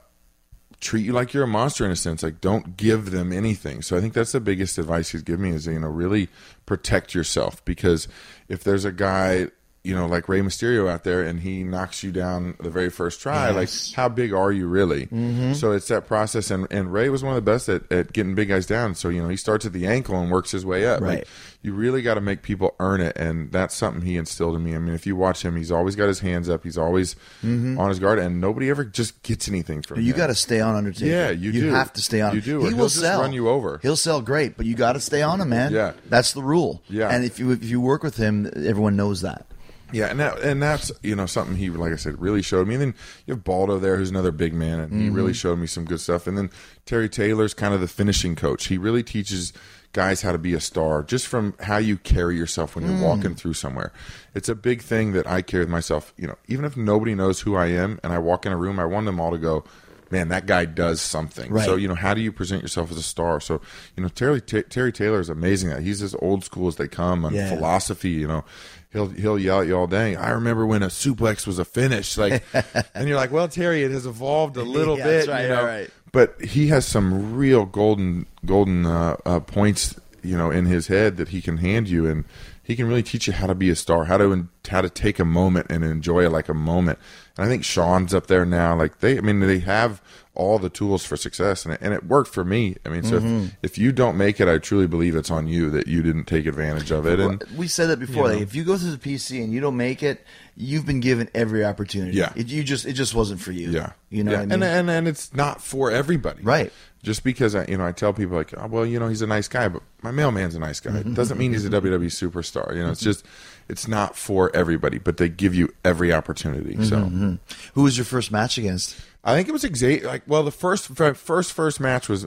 treat you like you're a monster in a sense. Like, don't give them anything. So I think that's the biggest advice he's given me is you know really protect yourself because if there's a guy. You know, like Rey Mysterio out there, and he knocks you down the very first try. Yes. Like, how big are you really? Mm-hmm. So it's that process, and, and Ray was one of the best at, at getting big guys down. So you know, he starts at the ankle and works his way up. Right. Like, you really got to make people earn it and that's something he instilled in me i mean if you watch him he's always got his hands up he's always on his guard and nobody ever just gets anything from Mm-hmm. You got to stay on Undertaker. Yeah, you you do. have to stay on. You do, He will just sell. run you over. He'll sell great, but you got to stay on him, man. Yeah. that's the rule. Yeah. and if you if you work with him, everyone knows that. Yeah and that, and that's you know something he like i said really showed me. And then you have baldo there who's another big man and he Mm-hmm. really showed me some good stuff. And then terry taylor's kind of the finishing coach. He really teaches guys how to be a star just from how you carry yourself when you're Mm. walking through somewhere. It's a big thing that i carry with myself. You know even if nobody knows who i am and i walk in a room i want them all to go man that guy does something. Right. so you know how do you present yourself as a star? So you know terry T- terry taylor is amazing at he's as old school as they come on Yeah. philosophy you know. He'll he'll yell at you all day. I remember when a suplex was a finish like and you're like well terry it has evolved a little Yeah, bit right, you know. right. but he has some real golden golden uh, uh, points you know in his head that he can hand you and he can really teach you how to be a star how to how to take a moment and enjoy it like a moment and i think sean's up there now like they i mean they have all the tools for success and it, and it worked for me i mean so Mm-hmm. if, if you don't make it i truly believe it's on you that you didn't take advantage of it and we said that before. Like, if you go through the PC and you don't make it, you've been given every opportunity. Yeah. it, you just it just wasn't for you. Yeah, you know yeah. what I mean. and and and it's not for everybody, Right. Just because I, you know, I tell people like, oh, well, you know, he's a nice guy, but my mailman's a nice guy. Mm-hmm. It doesn't mean he's a WWE superstar. You know, it's just, it's not for everybody, but they give you every opportunity. So Mm-hmm. Who was your first match against? I think it was Xavier. Like, well, the first first first match was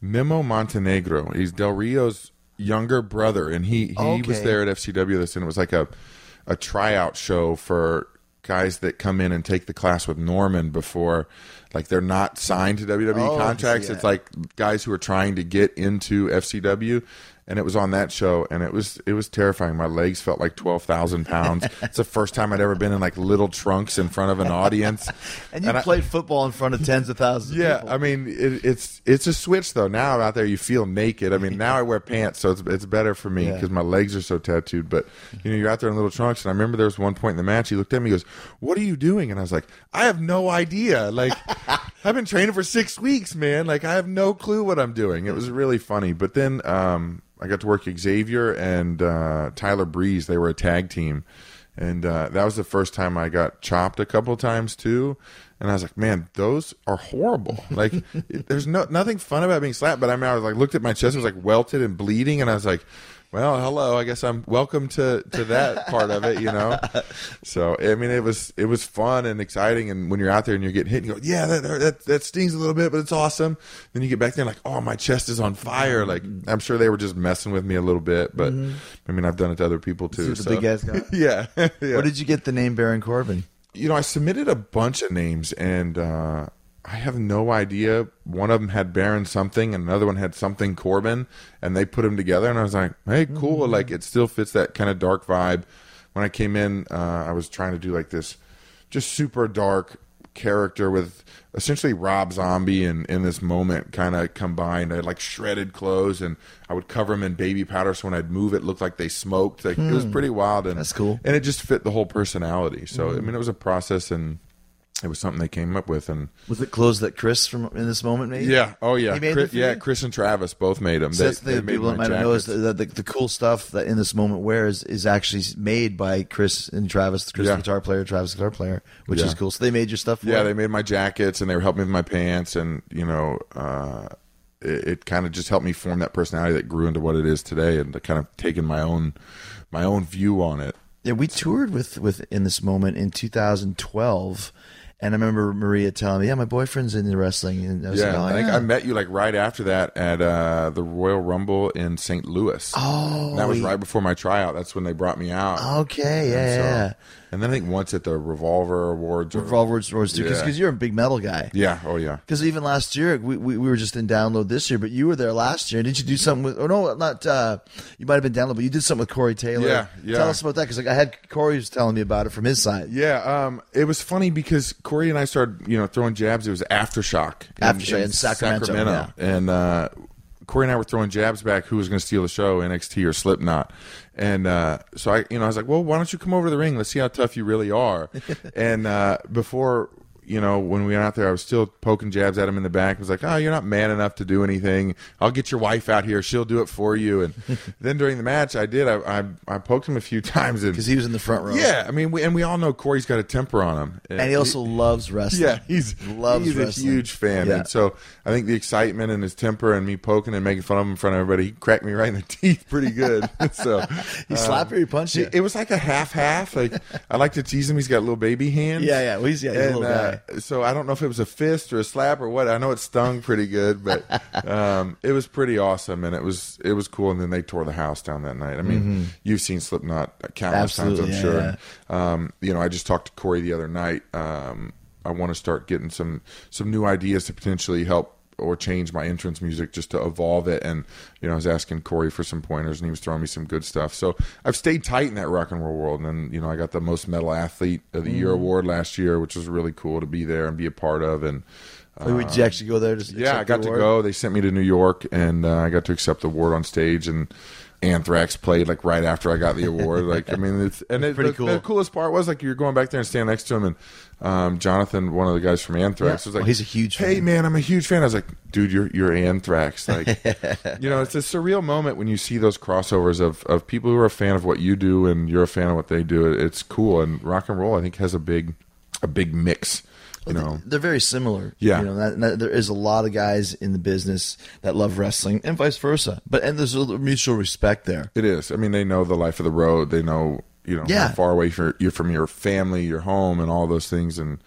Memo Montenegro. He's Del Rio's younger brother, and he he was there at FCW. This and it was like a a tryout show for guys that come in and take the class with Norman before, like they're not signed to WWE Oh, contracts. It's like guys who are trying to get into FCW. And it was on that show, and it was it was terrifying. My legs felt like twelve thousand pounds. it's the first time I'd ever been in like little trunks in front of an audience. And you I- played football in front of tens of thousands. of yeah. I mean it, it's it's a switch though. Now out there you feel naked. I mean now I wear pants, so it's it's better for me Yeah. because my legs are so tattooed. But you know you're out there in little trunks, and I remember there was one point in the match. He looked at me, he goes, "What are you doing?" And I was like, "I have no idea. Like I've been training for six weeks, man. Like I have no clue what I'm doing." It was really funny. But then um, I got to work Xavier and uh, Tyler Breeze. They were a tag team. And uh, that was the first time I got chopped a couple times too. And I was like, man, those are horrible. Like, there's no nothing fun about being slapped. But I mean, I was like, looked at my chest, it was like welted and bleeding, and I was like, well, hello. I guess I'm welcome to to that part of it, you know. So I mean, it was it was fun and exciting. And when you're out there and you're getting hit, and you go, yeah, that that that stings a little bit, but it's awesome. Then you get back there and like, oh, my chest is on fire. Like I'm sure they were just messing with me a little bit, but I mean, I've done it to other people too. The so. big ass guy? yeah. yeah Where did you get the name Baron Corbin? you know, I submitted a bunch of names, and uh, I have no idea. One of them had Baron something, and another one had something Corbin, and they put them together, and I was like, "Hey, cool!" Mm-hmm. Like it still fits that kind of dark vibe. When I came in, uh, I was trying to do like this, just super dark character with essentially Rob Zombie and in this moment kind of combined. I had like shredded clothes, and I would cover them in baby powder, so when I'd move, it looked like they smoked. Like it was hmm. pretty wild, and That's cool. and it just fit the whole personality. So I hmm. mean, it was a process, and it was something they came up with. And Was it clothes that Chris from in this moment made? yeah, oh yeah, Chris, yeah. Chris and Travis both made them. So that's the thing people might know is that the, the cool stuff that in this moment wears is actually made by Chris and Travis, Chris Yeah. guitar player, Travis the guitar player, which Yeah. is cool. So they made your stuff. For yeah, you? they made my jackets, and they were helping me with my pants, and you know. uh it, it kind of just helped me form that personality that grew into what it is today, and kind of taking my own, my own view on it. Yeah, we toured with with in this moment in 2012, and I remember Maria telling me, "Yeah, my boyfriend's into wrestling." And I was Yeah, like, oh, I think yeah. I met you like right after that at uh, the Royal Rumble in St. Louis. Oh, And that was right before my tryout. That's when they brought me out. Okay, yeah, so- yeah. And then I think once at the Revolver Awards. Or, Revolver Wars too, because Yeah. you're a big metal guy. Yeah. Oh yeah. Because even last year, we, we, we were just in download this year, but you were there last year. Didn't you do something with? Oh no, not. Uh, you might have been download, but you did something with Corey Taylor. Yeah, yeah. Tell us about that because like I had Corey was telling me about it from his side. Yeah, um, it was funny because Corey and I started, you know, throwing jabs. It was aftershock, Aftershock in Sacramento, and uh, Corey and I were throwing jabs back. Who was going to steal the show, NXT or Slipknot? And uh, so I, you know, I was like, well, why don't you come over to the ring? Let's see how tough you really are. and uh, before. You know, when we went out there, I was still poking jabs at him in the back. I was like, "Oh, you're not man enough to do anything. I'll get your wife out here; she'll do it for you." And then during the match, I did. I I, I poked him a few times, because he was in the front row. yeah, I mean, we, and we all know Corey's got a temper on him, and he also loves wrestling. yeah, he's loves wrestling. he's wrestling. a huge fan, Yeah. and so I think the excitement and his temper and me poking and making fun of him in front of everybody, he cracked me right in the teeth pretty good. so he slapped you, or he punched you. it, it was like a half half. Like I like to tease him. He's got little baby hands. Yeah, yeah, well, he's- yeah, he's a and, little uh, so I don't know if it was a fist or a slap or what. I know it stung pretty good, but um, it was pretty awesome, and it was it was cool. And then they tore the house down that night. I mean, you've seen Slipknot countless Mm-hmm. Absolutely, times, I'm yeah, sure. yeah. And, um, you know, I just talked to Corey the other night. Um, I want to start getting some some new ideas to potentially help or change my entrance music just to evolve it. And you know, I was asking Corey for some pointers, and he was throwing me some good stuff. So I've stayed tight in that rock and roll world. And then you know, I got the most metal athlete of the Mm-hmm. year award last year, which was really cool to be there and be a part of. And Wait, did you actually go there? To yeah, I got the to go. They sent me to New York, and uh, I got to accept the award on stage. And Anthrax played like right after I got the award. Like, I mean, it's and it, Pretty the, cool. The coolest part was like you're going back there and stand next to him, and um, Jonathan, one of the guys from Anthrax, Yeah. was like, Well, he's a huge Hey, fan." man, I'm a huge fan. I was like, dude, you're you're Anthrax. Like, you know, it's a surreal moment when you see those crossovers of of people who are a fan of what you do and you're a fan of what they do. It's cool, and rock and roll, I think, has a big a big mix. You know, they're very similar. Yeah. you know, that, that- there is a lot of guys in the business that love wrestling, and vice versa. But and there's a mutual respect there. It is. I mean, they know the life of the road. They know, you know, Yeah. how far away you're, you're from your family, your home, and all those things. And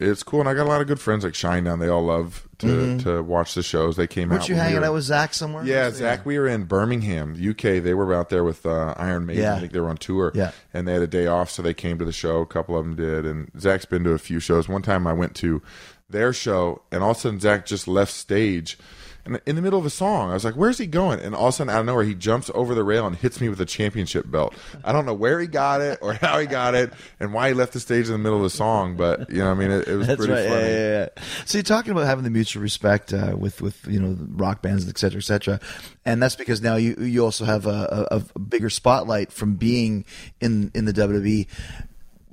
it's cool. And I got a lot of good friends like Shinedown. They all love to to watch the shows. They came Weren't out. Mm-hmm. you when we hanging were- out with Zach somewhere? Yeah, Zach. We were in Birmingham, UK. They were out there with uh, Iron Maiden. Yeah. I think they were on tour. Yeah. and they had a day off, so they came to the show. A couple of them did, and Zach's been to a few shows. One time, I went to their show, and all of a sudden, Zach just left stage. And in the middle of a song, I was like, "Where's he going?" And all of a sudden, out of nowhere, he jumps over the rail and hits me with a championship belt. I don't know where he got it or how he got it and why he left the stage in the middle of the song, but you know, I mean, it, it was That's pretty right. funny. Yeah, yeah, yeah. So you're talking about having the mutual respect uh, with with you know rock bands, et cetera, et cetera, and that's because now you you also have a, a, a bigger spotlight from being in in the WWE.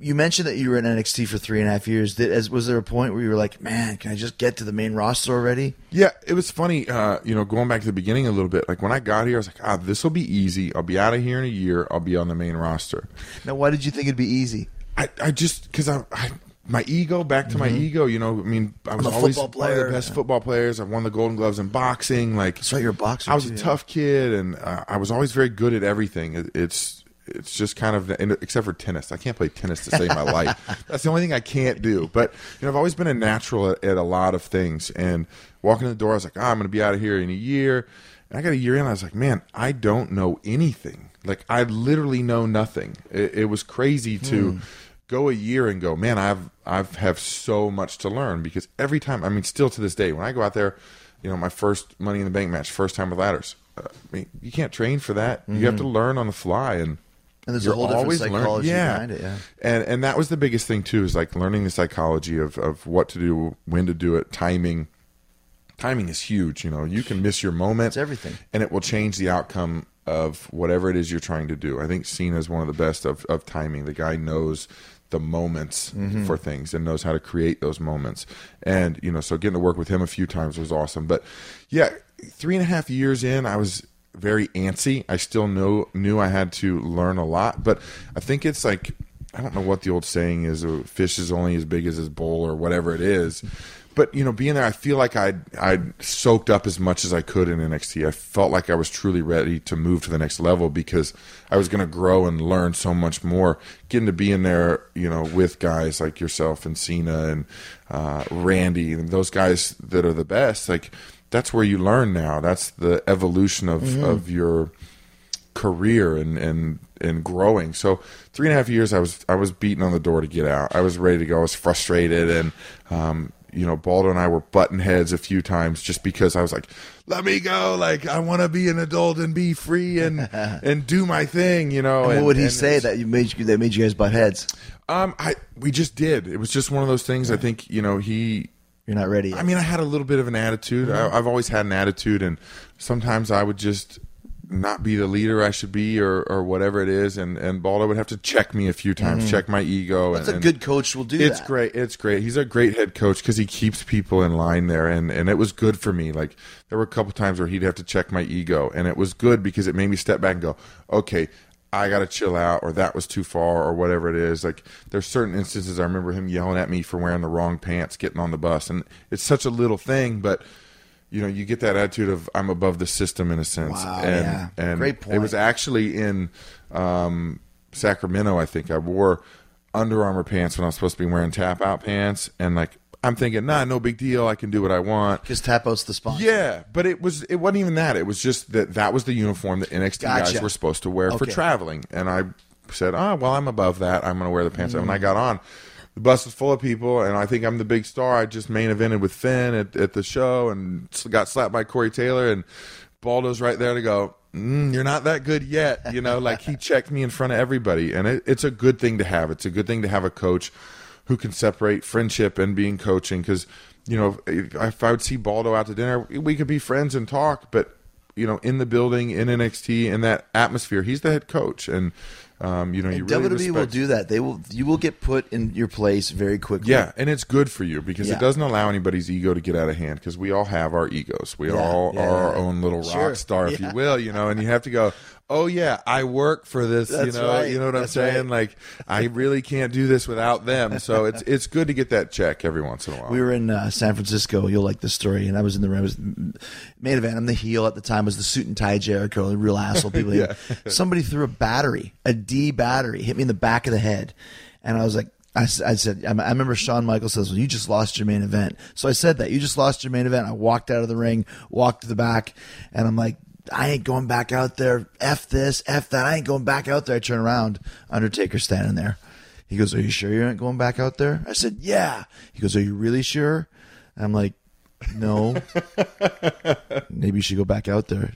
You mentioned that you were in NXT for three and a half years. Did, as, was there a point where you were like, "Man, can I just get to the main roster already?" Yeah, it was funny. Uh, you know, going back to the beginning a little bit. Like when I got here, I was like, "Ah, this will be easy. I'll be out of here in a year. I'll be on the main roster." Now, why did you think it'd be easy? I, I just because I, I my ego back to my ego. You know, I mean, I was Mm-hmm. always one of the best football players. I've won the Golden Gloves in boxing. Like, That's right, you're a boxer, I was too, a yeah. tough kid, and uh, I was always very good at everything. It, it's it's just kind of except for tennis. I can't play tennis to save my life. That's the only thing I can't do. But you know, I've always been a natural at, at a lot of things. And walking in the door, I was like, ah, I'm going to be out of here in a year. And I got a year in. I was like, man, I don't know anything. Like I literally know nothing. It, it was crazy to go a year and go, man, I've I've have so much to learn because every time, I mean, still to this day, when I go out there, you know, my first Money in the Bank match, first time with ladders. Uh, I mean, you can't train for that. You have to learn on the fly and. And there's You're whole different always learn- psychology behind it, yeah. and and that was the biggest thing too is like learning the psychology of of what to do, when to do it, timing. Timing is huge. You know, you can miss your moment. It's everything. and it will change the outcome of whatever it is you're trying to do. I think Cena is one of the best of of timing. The guy knows the moments Mm-hmm. for things and knows how to create those moments. And you know, so getting to work with him a few times was awesome. But yeah, three and a half years in, I was very antsy. I still know knew I had to learn a lot, but I think it's like I don't know what the old saying is: "A fish is only as big as his bowl," or whatever it is. But you know, being there, I feel like I'd I'd soaked up as much as I could in NXT. I felt like I was truly ready to move to the next level because I was going to grow and learn so much more. Getting to be in there, you know, with guys like yourself and Cena and uh, Randy and those guys that are the best, like that's where you learn now. That's the evolution of of your career and and and growing. So three and a half years, I was I was beating on the door to get out. I was ready to go. I was frustrated, and um, you know, Baldo and I were button heads a few times just because I was like, "Let me go! Like I want to be an adult and be free and and do my thing." You know. And and, what would he say it's- that you made you, that made you guys butt heads? Um, I we just did. It was just one of those things. I think you know he You're not ready. Yet. I mean, I had a little bit of an attitude. Mm-hmm. I, I've always had an attitude, and sometimes I would just not be the leader I should be, or, or whatever it is. And and Baldo would have to check me a few times, mm-hmm. check my ego. That's and, a good coach will do It's that. great. It's great. He's a great head coach because he keeps people in line there, and and it was good for me. Like there were a couple times where he'd have to check my ego, and it was good because it made me step back and go, okay. I got to chill out, or that was too far, or whatever it is. Like, there's certain instances I remember him yelling at me for wearing the wrong pants, getting on the bus, and it's such a little thing, but you know, you get that attitude of I'm above the system in a sense. Wow, and, yeah. and Great It was actually in um, Sacramento. I think I wore Under Armour pants when I was supposed to be wearing Tapout pants, and like I'm thinking, nah, no big deal. I can do what I want. Because Tapout's the sponsor. Yeah, but it was it wasn't even that. It was just that that was the uniform that NXT Gotcha. guys were supposed to wear for traveling, and I said, "Oh, well, I'm above that. I'm going to wear the pants." And Mm. when I got on, the bus was full of people, and I think I'm the big star. I just main evented with Finn at, at the show, and got slapped by Corey Taylor, and Baldo's right there to go. Mm, you're not that good yet, you know. like he checked me in front of everybody, and it, it's a good thing to have. It's a good thing to have a coach who can separate friendship and being coaching because you know if, if I would see Baldo out to dinner, we could be friends and talk, but you know in the building in NXT in that atmosphere, he's the head coach, and um, you know you And really WWE will do that. They will. You will get put in your place very quickly. Yeah, and it's good for you because Yeah. it doesn't allow anybody's ego to get out of hand because we all have our egos. We Yeah, all yeah, are our own little Sure. rock star, if you will, you know, and you have to go, oh yeah, I work for this, That's you know, right. you know what I'm saying? right. Like I really can't do this without them. So it's it's good to get that check every once in a while. We were in uh, San Francisco. You'll like this story. And I was in the room. Was main event. I'm the heel at the time. It Was the suit and tie Jericho, the real asshole people. Yeah. Somebody threw a battery, a D battery, hit me in the back of the head, and I was like. I, I, said, I I remember Shawn Michaels says, well, you just lost your main event. So I said that. You just lost your main event. I walked out of the ring, walked to the back, and I'm like, I ain't going back out there. F this, F that. I ain't going back out there. I turn around. Undertaker standing there. He goes, Are you sure you aren't going back out there? I said, Yeah. He goes, Are you really sure? I'm like, No. Maybe you should go back out there.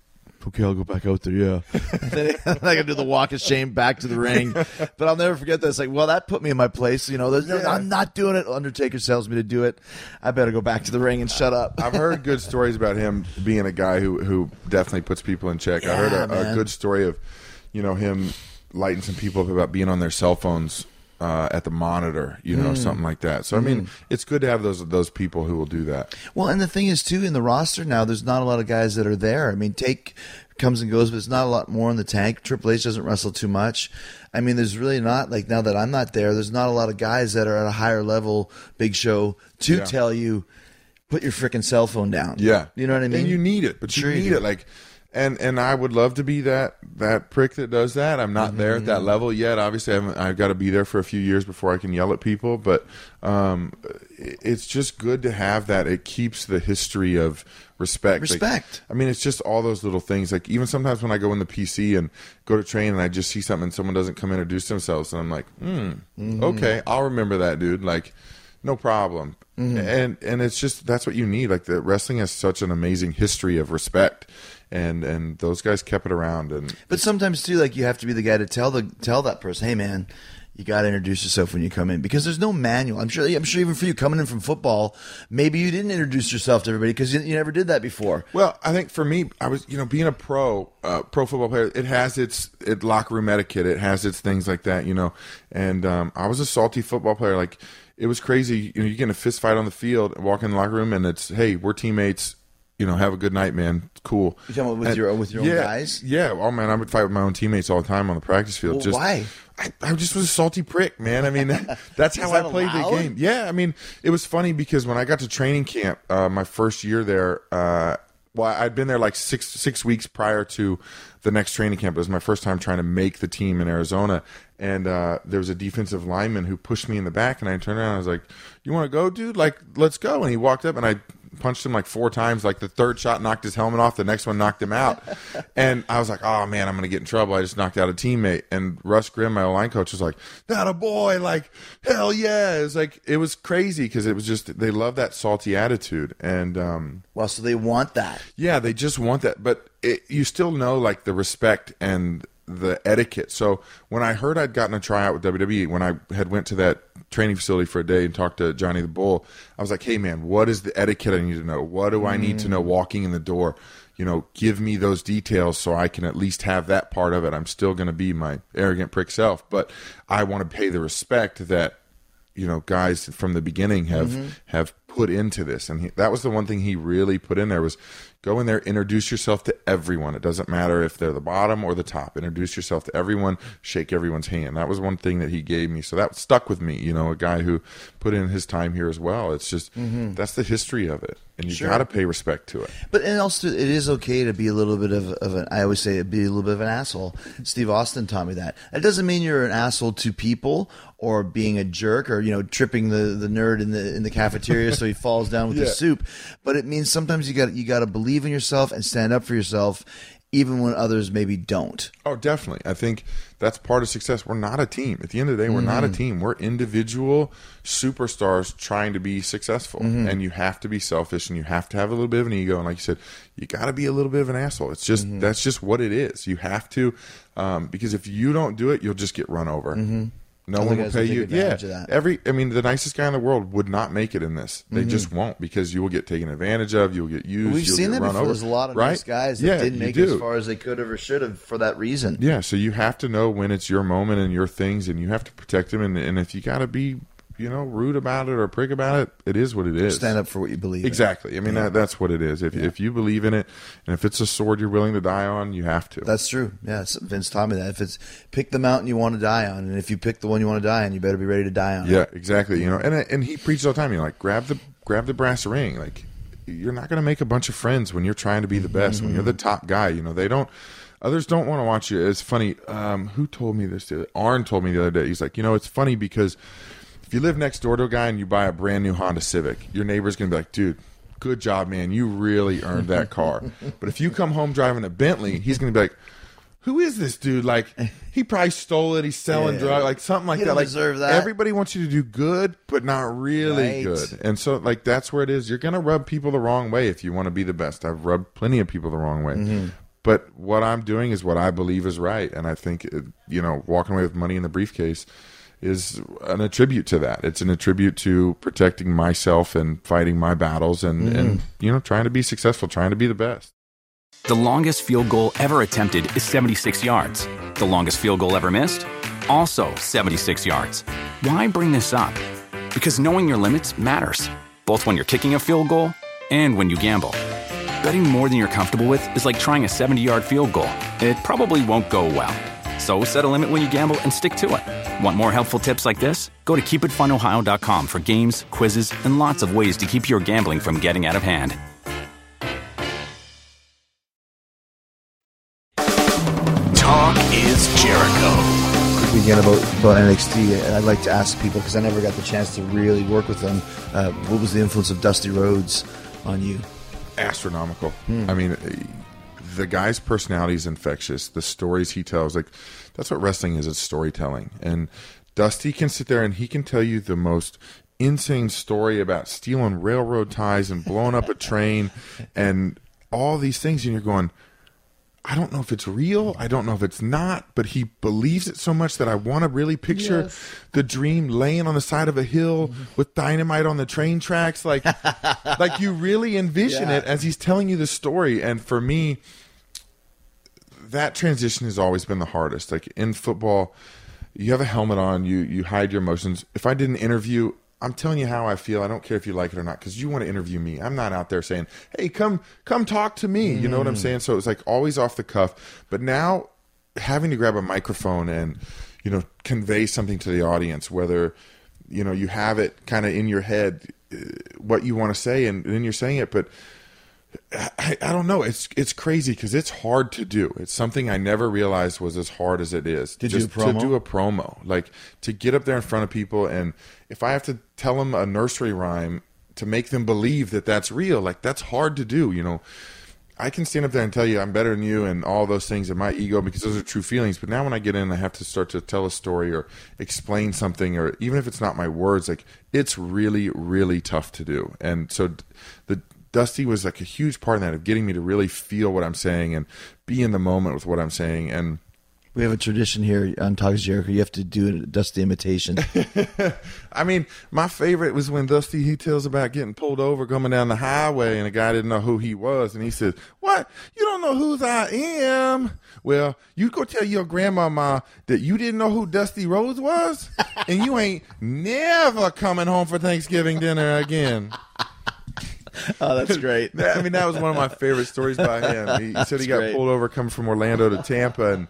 Okay, I'll go back out there. Yeah, and then I can do the walk of shame back to the ring. But I'll never forget this. Like, well, that put me in my place. You know, there's- I'm not doing it. Undertaker tells me to do it. I better go back to the ring and shut up. I've heard good stories about him being a guy who who definitely puts people in check. I heard a, a good story of, you know, him lighting some people up about being on their cell phones uh, at the monitor, you know, something like that. So I mean, it's good to have those those people who will do that. Well, and the thing is too, in the roster now, there's not a lot of guys that are there. I mean, Taker comes and goes, but it's not a lot more in the tank. Triple H doesn't wrestle too much. I mean, there's really not like now that I'm not there. There's not a lot of guys that are at a higher level, Big Show, to Yeah. tell you put your freaking cell phone down. Yeah, you know what I mean. And you need it, but Sure you you need do. it. Like, and and I would love to be that that prick that does that. I'm not there at Mm-hmm. that level yet. Obviously, I I've got to be there for a few years before I can yell at people. But um, it- it's just good to have that. It keeps the history of respect. Like, Respect. I mean, it's just all those little things. Like even sometimes when I go in the PC and go to train and I just see something and someone doesn't come introduce themselves, and I'm like, hmm, Mm-hmm. okay, I'll remember that, dude. Like, no problem. Mm-hmm. And and it's just that's what you need. Like the wrestling has such an amazing history of respect, and and those guys kept it around. And But sometimes too, like you have to be the guy to tell the tell that person, hey man, you got to introduce yourself when you come in because there's no manual. I'm sure. I'm sure even for you coming in from football, maybe you didn't introduce yourself to everybody because you, you never did that before. Well, I think for me, I was you know being a pro uh, pro football player. It has its it locker room etiquette. It has its things like that, you know. And um, I was a salty football player. Like it was crazy. You know, you get in a fist fight on the field, walk in the locker room, and it's hey, we're teammates. You know, have a good night, man. Cool. You talking about with your- with your own guys? Yeah. Oh man, I would fight with my own teammates all the time on the practice field. Well, just why? I, I just was a salty prick, man. I mean, that's how that I played allowed? the game. Yeah, I mean, it was funny because when I got to training camp, uh, my first year there, uh, well, I'd been there like six six weeks prior to the next training camp. It was my first time trying to make the team in Arizona, and uh, there was a defensive lineman who pushed me in the back, and I turned around, and I was like, "You want to go, dude? Like, let's go!" And he walked up, and I punched him like four times. Like the third shot knocked his helmet off, the next one knocked him out, and I was like, "Oh man, I'm gonna get in trouble." I just knocked out a teammate, and Russ Grimm, my line coach, was like, "That a boy! Like hell yeah!" It was like it was crazy because it was just they love that salty attitude, and um, Well, so they want that. yeah, they just want that, but it, you still know like the respect and the etiquette. So when I heard I'd gotten a tryout with WWE, when I had went to that training facility for a day and talked to Johnny the Bull, I was like, "Hey man, what is the etiquette I need to know? What do I need to know walking in the door? You know, give me those details so I can at least have that part of it. I'm still going to be my arrogant prick self, but I want to pay the respect that you know guys from the beginning have Mm-hmm. have put into this and he, that was the one thing he really put in there was go in there introduce yourself to everyone. It doesn't matter if they're the bottom or the top. Introduce yourself to everyone. Shake everyone's hand. That was one thing that he gave me. So that stuck with me you know a guy who put in his time here as well. It's just Mm-hmm. that's the history of it and you got to pay respect to it But and also, it is okay to be a little bit of, of an. I always say, be a little bit of an asshole. Steve Austin taught me that. That doesn't mean you're an asshole to people or being a jerk or you know tripping the, the nerd in the in the cafeteria so he falls down with the soup. But it means sometimes you got you got to believe in yourself and stand up for yourself, even when others maybe don't. Oh, definitely. I think that's part of success. We're not a team. At the end of the day, we're not a Mm-hmm. team. We're individual superstars trying to be successful. Mm-hmm. And you have to be selfish and you have to have a little bit of an ego. And like you said, you got to be a little bit of an asshole. It's just, Mm-hmm. that's just what it is. You have to, um, because if you don't do it, you'll just get run over. No Other one will pay you. Yeah, that. every. I mean, the nicest guy in the world would not make it in this. They just won't because you will get taken advantage of. You'll get used. Mm-hmm. We've seen that before. over. There's a lot of right? nice guys that yeah, didn't make it as far as they could have or should have for that reason. Yeah, so you have to know when it's your moment and your things, and you have to protect them. And, and if you got to be, you know, rude about it or prick about it, it is what it is. Stand up for what you believe. in. Exactly. I mean, that, that's what it is. If, if you believe in it, and if it's a sword you're willing to die on, you have to. That's true. Yes, Vince taught me that. If it's pick the mountain you want to die on, and if you pick the one you want to die on, you better be ready to die on. it. yeah, exactly. You know, and and he preaches all the time. You know, like grab the grab the brass ring. Like you're not going to make a bunch of friends when you're trying to be the best. When you're the top guy, you know they don't. Others don't want to watch you. It's funny. Um, who told me this? Arn told me the other day. He's like, you know, it's funny because if you live next door to a guy and you buy a brand new Honda Civic, your neighbor's gonna be like, dude. Good job, man. You really earned that car. but if you come home driving a Bentley, he's going to be like, who is this dude? Like, he probably stole it. He's selling Yeah. drugs, like something like that. Like, deserve that. everybody wants you to do good, but not really Right. good. And so, like, that's where it is. You're gonna rub people the wrong way if you want to be the best. I've rubbed plenty of people the wrong way. Mm-hmm. But what I'm doing is what I believe is right, and I think uh, you know, walking away with money in the briefcase is an attribute to that. It's an attribute to protecting myself and fighting my battles, and Mm-hmm. and you know, trying to be successful, trying to be the best. The longest field goal ever attempted is 76 yards. The longest field goal ever missed? Also 76 yards. Why bring this up? Because knowing your limits matters, both when you're kicking a field goal and when you gamble. Betting more than you're comfortable with is like trying a 70 yard field goal. It probably won't go well. So set a limit when you gamble and stick to it. Want more helpful tips like this? Go to keepitfunohio.com for games, quizzes, and lots of ways to keep your gambling from getting out of hand. Talk is Jericho. quick weekend about, about NXT, and I'd like to ask people because I never got the chance to really work with them. Uh, what was the influence of Dusty Rhodes on you? astronomical. Hmm. I mean, uh, the guy's personality is infectious. The stories he tells, like that's what wrestling is. It's storytelling. And Dusty can sit there and he can tell you the most insane story about stealing railroad ties and blowing up a train and all these things. And you're going, I don't know if it's real. I don't know if it's not, but he believes it so much that I want to really picture the dream laying on the side of a hill with dynamite on the train tracks. Like, like you really envision it as he's telling you the story. And for me, that transition has always been the hardest. Like in football, you have a helmet on, you you hide your emotions. If I did an interview, I'm telling you how I feel. I don't care if you like it or not because you want to interview me. I'm not out there saying, "Hey, come come talk to me." You know what I'm saying? So it's like always off the cuff. But now having to grab a microphone and you know convey something to the audience, whether you know you have it kind of in your head uh, what you want to say, and then you're saying it, but I, I don't know. It's it's crazy because it's hard to do. It's something I never realized was as hard as it is. Did Just do a promo? to do a promo, like to get up there in front of people, and if I have to tell them a nursery rhyme to make them believe that that's real, like that's hard to do. You know, I can stand up there and tell you I'm better than you and all those things in my ego because those are true feelings. But now when I get in, I have to start to tell a story or explain something, or even if it's not my words, like it's really, really tough to do. And so the Dusty was like a huge part in that of getting me to really feel what I'm saying and be in the moment with what I'm saying. And We have a tradition here on Talks Jericho. You have to do a Dusty imitation. I mean, my favorite was when Dusty he tells about getting pulled over coming down the highway, and a guy didn't know who he was, and he says, "What? You don't know whose I am? Well, you go tell your grandmama that you didn't know who Dusty Rhodes was, and you ain't never coming home for Thanksgiving dinner again." Oh, that's great. I mean, that was one of my favorite stories by him. He, he said he got great. pulled over coming from Orlando to Tampa, and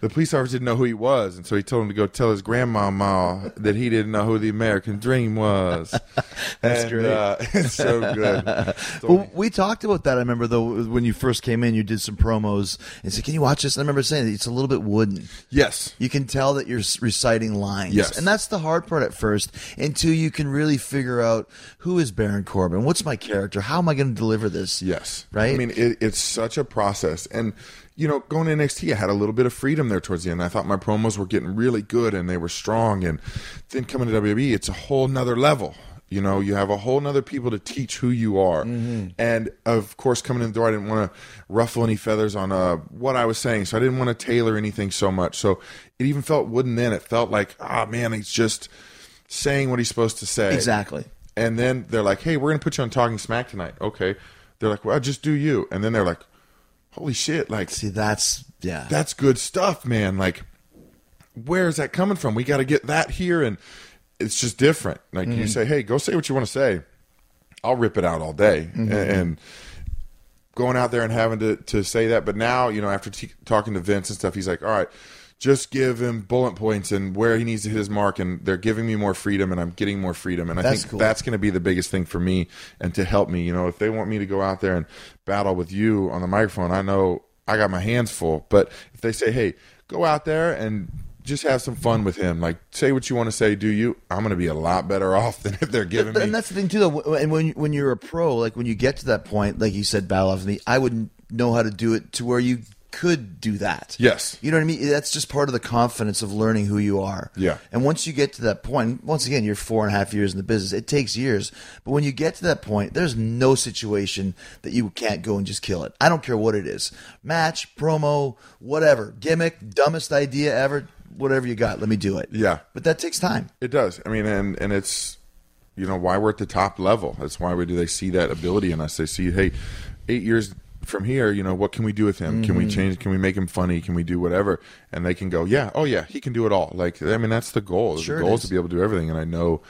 the police officer didn't know who he was, and so he told him to go tell his grandmama that he didn't know who the American Dream was. That's and, great. Uh, it's so good. Well, we talked about that. I remember though when you first came in, you did some promos and said, "Can you watch this?" And I remember saying it's a little bit wooden. yes. You can tell that you're reciting lines, Yes. and that's the hard part at first. Until you can really figure out who is Baron Corbin, what's my character, how am I going to deliver this? Yes. right. I mean, it, it's such a process. And, you know, going to NXT, I had a little bit of freedom there towards the end. I thought my promos were getting really good and they were strong. And then coming to WWE, it's a whole nother level. You know, you have a whole nother people to teach who you are. And of course, coming in the door, I didn't want to ruffle any feathers on uh, what I was saying. So I didn't want to tailor anything so much. So it even felt wooden then. It felt like, ah, man, he's just saying what he's supposed to say. exactly. And then they're like, "Hey, we're gonna put you on Talking Smack tonight." Okay. They're like, "Well, just do you." And then they're like, "Holy shit! Like See, that's yeah. that's good stuff, man. Like, where is that coming from? We got to get that here." And it's just different. Like you mm-hmm. say, "Hey, go say what you want to say." I'll rip it out all day. Mm-hmm. And, and going out there and having to to say that, but now you know, after t- talking to Vince and stuff, he's like, "All right." Just give him bullet points and where he needs to hit his mark, and they're giving me more freedom, and I'm getting more freedom, and I That's think cool. that's going to be the biggest thing for me and to help me. You know, if they want me to go out there and battle with you on the microphone, I know I got my hands full. But if they say, "Hey, go out there and just have some fun with him," like say what you want to say, do you? I'm going to be a lot better off than if they're giving me. and that's the thing too. Though, and when when you're a pro, like when you get to that point, like you said, battle off me, I wouldn't know how to do it to where you could do that. Yes. You know what I mean? That's just part of the confidence of learning who you are. Yeah. And once you get to that point, once again, you're four and a half years in the business. It takes years. But when you get to that point, there's no situation that you can't go and just kill it. I don't care what it is match, promo, whatever, gimmick, dumbest idea ever, whatever you got, let me do it. Yeah. But that takes time. It does. I mean, and and it's you know why we're at the top level. That's why we do. They see that ability in us. They see, hey, eight years from here, you know, what can we do with him? Can we Mm-hmm. change? Can we make him funny? Can we do whatever? And they can go, yeah, oh yeah, he can do it all. Like I mean, that's the goal. Sure the goal is is. to be able to do everything. And I know.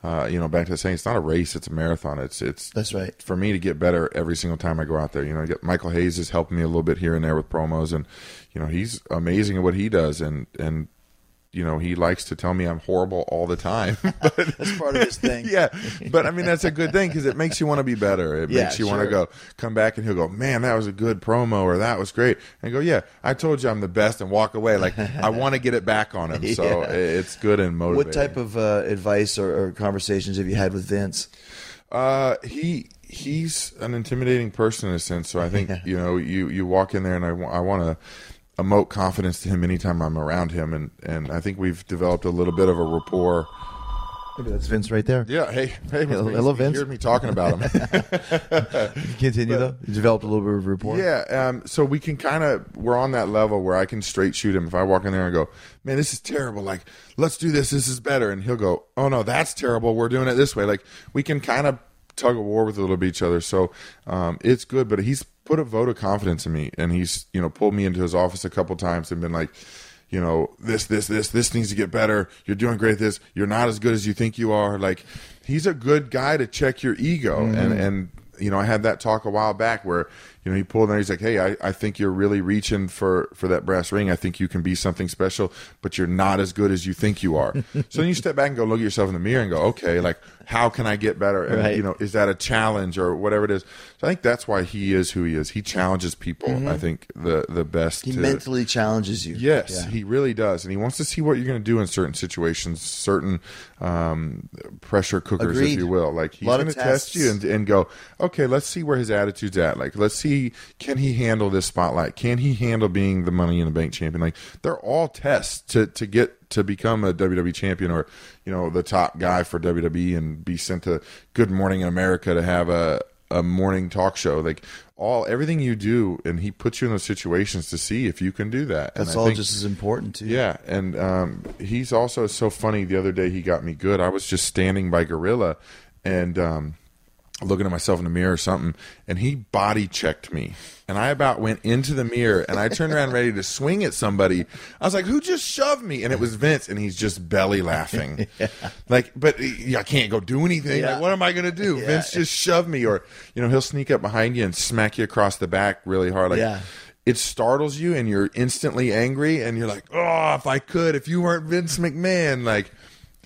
Uh, you know, back to saying it's not a race; it's a marathon. It's it's That's right. for me to get better every single time I go out there. You know, get Michael Hayes is helping me a little bit here and there with promos, and you know he's amazing at what he does, and and you know he likes to tell me I'm horrible all the time. but That's part of his thing. yeah, but I mean that's a good thing because it makes you want to be better. It Yeah, makes you want to go come back and he'll go, man, that was a good promo or that was great, and I go, yeah, I told you I'm the best, and walk away like I want to get it back on him. So Yeah. it's good and motivating. What type of uh, advice or, or conversations have you had with Vince? Uh, he he's an intimidating person in a sense. So I think you know you you walk in there and I, I want to emote confidence to him anytime I'm around him, and and I think we've developed a little bit of a rapport. Maybe that's Vince right there. Yeah. Hey. Hey. He's- hello, he Vince. heard me talking about him. Continue though. You developed a little bit of rapport. Yeah, um, so we can kind of we're on that level where I can straight shoot him. If I walk in there and go, "Man, this is terrible," like, "Let's do this. This is better," and he'll go, "Oh no, that's terrible. We're doing it this way." Like we can kind of tug of war with a little bit each other. So um, it's good. But he's put a vote of confidence in me, and he's you know pulled me into his office a couple times and been like. You know this, this, this, this needs to get better. You're doing great. This, you're not as good as you think you are. Like, he's a good guy to check your ego, and mm-hmm. and you know, I had that talk a while back where, you know, he pulled and he's like, Hey, I, I think you're really reaching for, for that brass ring. I think you can be something special, but you're not as good as you think you are. so then you step back and go look at yourself in the mirror and go, okay, like, how can I get better? And, Right. you know, is that a challenge or whatever it is? So I think that's why he is who he is. He challenges people, I think, the, the best. He to- mentally challenges you. Yes, Yeah. he really does, and he wants to see what you're going to do in certain situations, certain um, pressure cookers, Agreed. if you will. Like he's going to test you and, and go, okay, let's see where his attitude's at. Like, let's see, can he handle this spotlight? Can he handle being the Money in the Bank champion? Like, they're all tests to to get to become a WWE champion or you know the top guy for WWE and be sent to Good Morning America to have a a morning talk show. Like all everything you do, and he puts you in those situations to see if you can do that. And That's all think- just as important too. yeah, and um, he's also so funny. The other day, he got me good. I was just standing by Gorilla and um, looking at myself in the mirror or something, and he body checked me. And I about went into the mirror, and I turned around ready to swing at somebody. I was like, "Who just shoved me?" And it was Vince, and he's just belly laughing, like, "But I can't go do anything. Yeah. Like, what am I gonna do?" Vince just shoved me, or you know, he'll sneak up behind you and smack you across the back really hard, like Yeah. it startles you and you're instantly angry and you're like, oh, if I could, if you weren't Vince McMahon, like.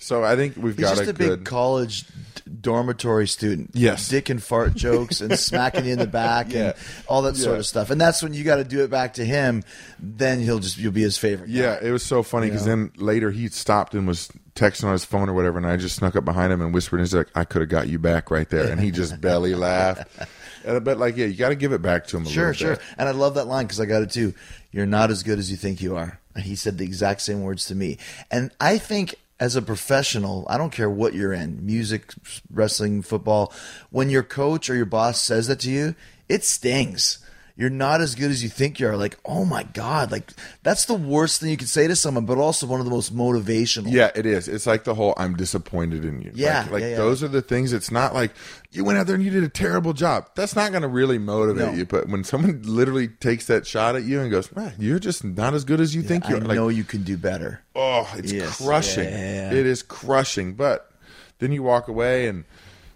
So I think we've He's got just a, a big good. college dormitory student. Yes. Dick and fart jokes and smacking you in the back Yeah. and all that sort of stuff. And that's when you got to do it back to him. Then he'll just you'll be his favorite. guy. yeah, it was so funny because then later he stopped and was texting on his phone or whatever, and I just snuck up behind him and whispered, and he's like, "I could have got you back right there," and he just belly laughed. Uh, But like, yeah, you got to give it back to him. A Sure, sure. bit. And I love that line because I got it too. You're not as good as you think you are. And he said the exact same words to me. And I think as a professional, I don't care what you're in music, wrestling, football when your coach or your boss says that to you, it stings. You're not as good as you think you are. Like, oh my God. Like, that's the worst thing you could say to someone, but also one of the most motivational. Yeah, it is. It's like the whole "I'm disappointed in you." Yeah, like, like yeah, yeah. those are the things. It's not like you went out there and you did a terrible job. That's not going to really motivate No. you. But when someone literally takes that shot at you and goes, "Man, you're just not as good as you think you I are," like, know you can do better. oh, it's Yes. crushing. Yeah, yeah, yeah. It is crushing. But then you walk away and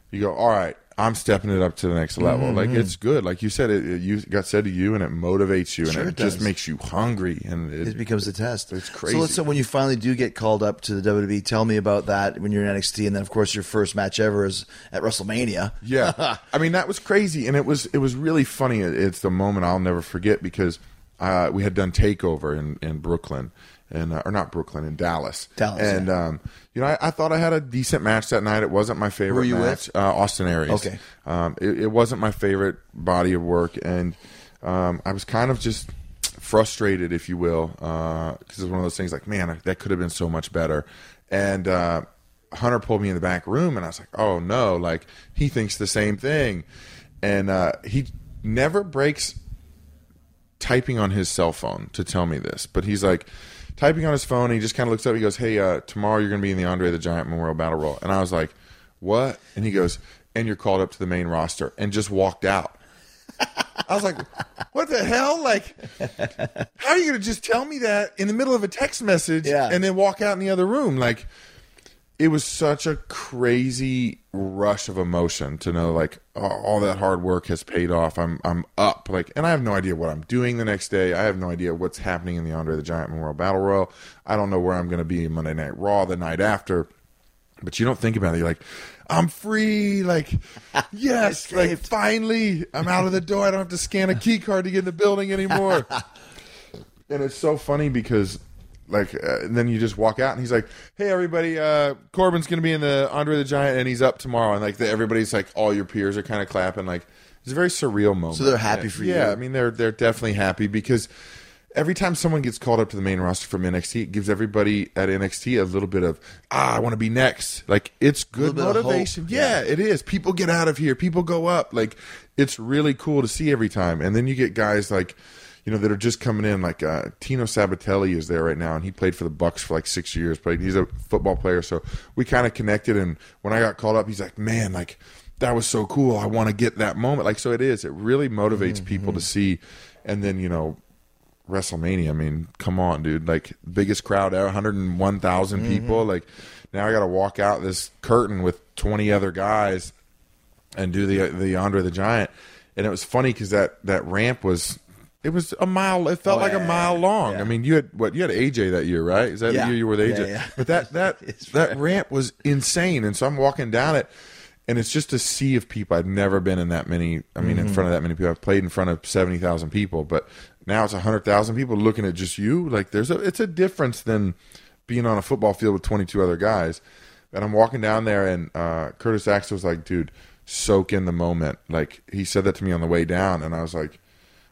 you go, "All right." I'm stepping it up to the next level. Like Mm-hmm. it's good. Like you said, it, it you got said to you, and it motivates you, and it, it just makes you hungry. And it, It becomes a test. It's crazy. So let's say when you finally do get called up to the WWE, tell me about that when you're in NXT, and then of course your first match ever is at WrestleMania. Yeah, I mean that was crazy, and it was it was really funny. It- It's the moment I'll never forget because uh, we had done Takeover in in Brooklyn, and uh, or not Brooklyn in Dallas. Dallas, and um, you know I, I thought I had a decent match that night. It wasn't my favorite. were you match. Uh, Austin Aries. Okay. um, it, it wasn't my favorite body of work, and um, I was kind of just frustrated, if you will, because it's one of those things like, man, that could have been so much better. And uh, Hunter pulled me in the back room, and I was like, oh no, like he thinks the same thing, and uh, he never breaks typing on his cell phone to tell me this, but he's like typing on his phone. And he just kind of looks up. He goes, "Hey, uh, tomorrow you're going to be in the Andre the Giant Memorial Battle Royal," and I was like, "What?" And he goes, "And you're called up to the main roster," and just walked out. I was like, "What the hell? Like, how are you going to just tell me that in the middle of a text message Yeah. and then walk out in the other room?" Like, it was such a crazy rush of emotion to know like oh, all that hard work has paid off. I'm I'm up like, and I have no idea what I'm doing the next day. I have no idea what's happening in the Andre the Giant Memorial Battle Royal. I don't know where I'm going to be Monday Night Raw the night after. But you don't think about it. You're like, I'm free. Like, yes, like finally, I'm out of the door. I don't have to scan a key card to get in the building anymore. and it's so funny because like uh, and then you just walk out and he's like hey everybody uh corbin's gonna be in the andre the giant and he's up tomorrow and like the, everybody's like all your peers are kind of clapping like it's a very surreal moment So they're happy for you. yeah i mean they're they're definitely happy because every time someone gets called up to the main roster from nxt it gives everybody at nxt a little bit of ah i want to be next like it's good little bit of hope. motivation yeah, it is. People get out of here. People go up. Like it's really cool to see every time. And then you get guys like, you know, that are just coming in. Like uh, Tino Sabbatelli is there right now, and he played for the Bucks for like six years. But he's a football player, so we kind of connected. And when I got called up, he's like, "Man, like that was so cool. I want to get that moment." Like so, it is. It really motivates people to see. And then you know, WrestleMania. I mean, come on, dude! Like biggest crowd ever, 101,000 people. Like now I got to walk out this curtain with 20 other guys and do the the Andre the Giant. And it was funny because that that ramp was it was a mile. It felt Oh, like yeah, a mile yeah, long. yeah. I mean, you had what you had AJ that year, right? Is that the year you were with AJ? But that that that ramp was insane. And so I'm walking down it, and it's just a sea of people. I've never been in that many. I mean, Mm-hmm. in front of that many people. I've played in front of seventy thousand people, but now it's hundred thousand people looking at just you. Like there's a it's a difference than being on a football field with twenty two other guys. And I'm walking down there, and uh, Curtis Axel was like, "Dude, soak in the moment." Like he said that to me on the way down, and I was like.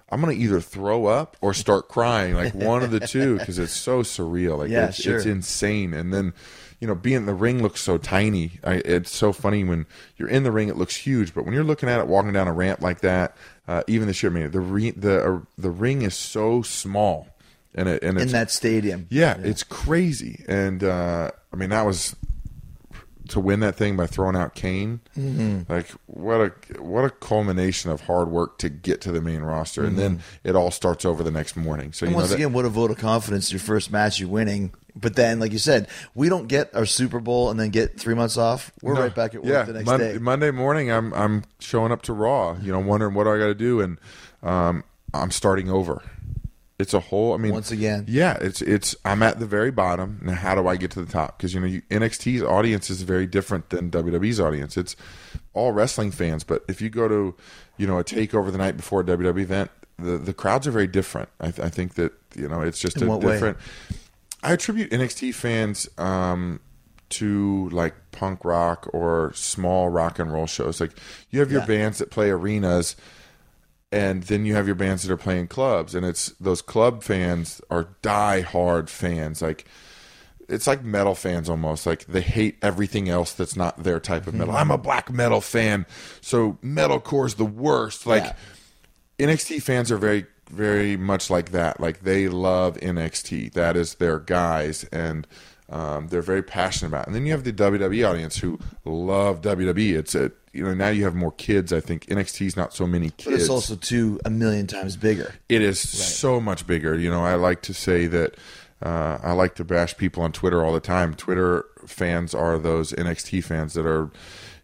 I'm gonna either throw up or start crying, like one of the two, because it's so surreal. Like Yeah, it's, sure. it's insane. And then, you know, being in the ring looks so tiny. I, it's so funny when you're in the ring, it looks huge, but when you're looking at it walking down a ramp like that, uh, even this year, I mean, the re- the uh, the ring is so small, and it and it's in that stadium. yeah, it's crazy. And uh, I mean, that was to win that thing by throwing out Kane. Mm-hmm. Like what a what a culmination of hard work to get to the main roster, and then it all starts over the next morning. So Mm-hmm. You once that, again, what a vote of confidence! Your first match, you're winning. But then, like you said, we don't get our Super Bowl and then get three months off. We're No. right back at work yeah, the next Mon- day. Monday morning, I'm I'm showing up to Raw. You know, wondering what do I got to do, and um, I'm starting over. It's a whole. I mean, Once again. yeah. It's it's. I'm at the very bottom. Now, how do I get to the top? Because you know, you, NXT's audience is very different than WWE's audience. It's all wrestling fans, but if you go to, you know, a takeover the night before a WWE event, the the crowds are very different. I, th- I think that you know, it's just In a what way? different. I attribute NXT fans um, to like punk rock or small rock and roll shows. Like you have your Yeah. bands that play arenas, and then you have your bands that are playing clubs, and it's those club fans are die hard fans. Like it's like metal fans almost. Like they hate everything else that's not their type of mm-hmm. metal. I'm a black metal fan, so metalcore is the worst. Like. Yeah. NXT fans are very very much like that. Like they love NXT. That is their guys, and um, they're very passionate about. And then you have the WWE audience who love WWE. It's a you know now you have more kids. I think NXT's not so many kids. but it's also too a million times bigger. It is so much bigger. You know, I like to say that uh, I like to bash people on Twitter all the time. Twitter fans are those NXT fans that are.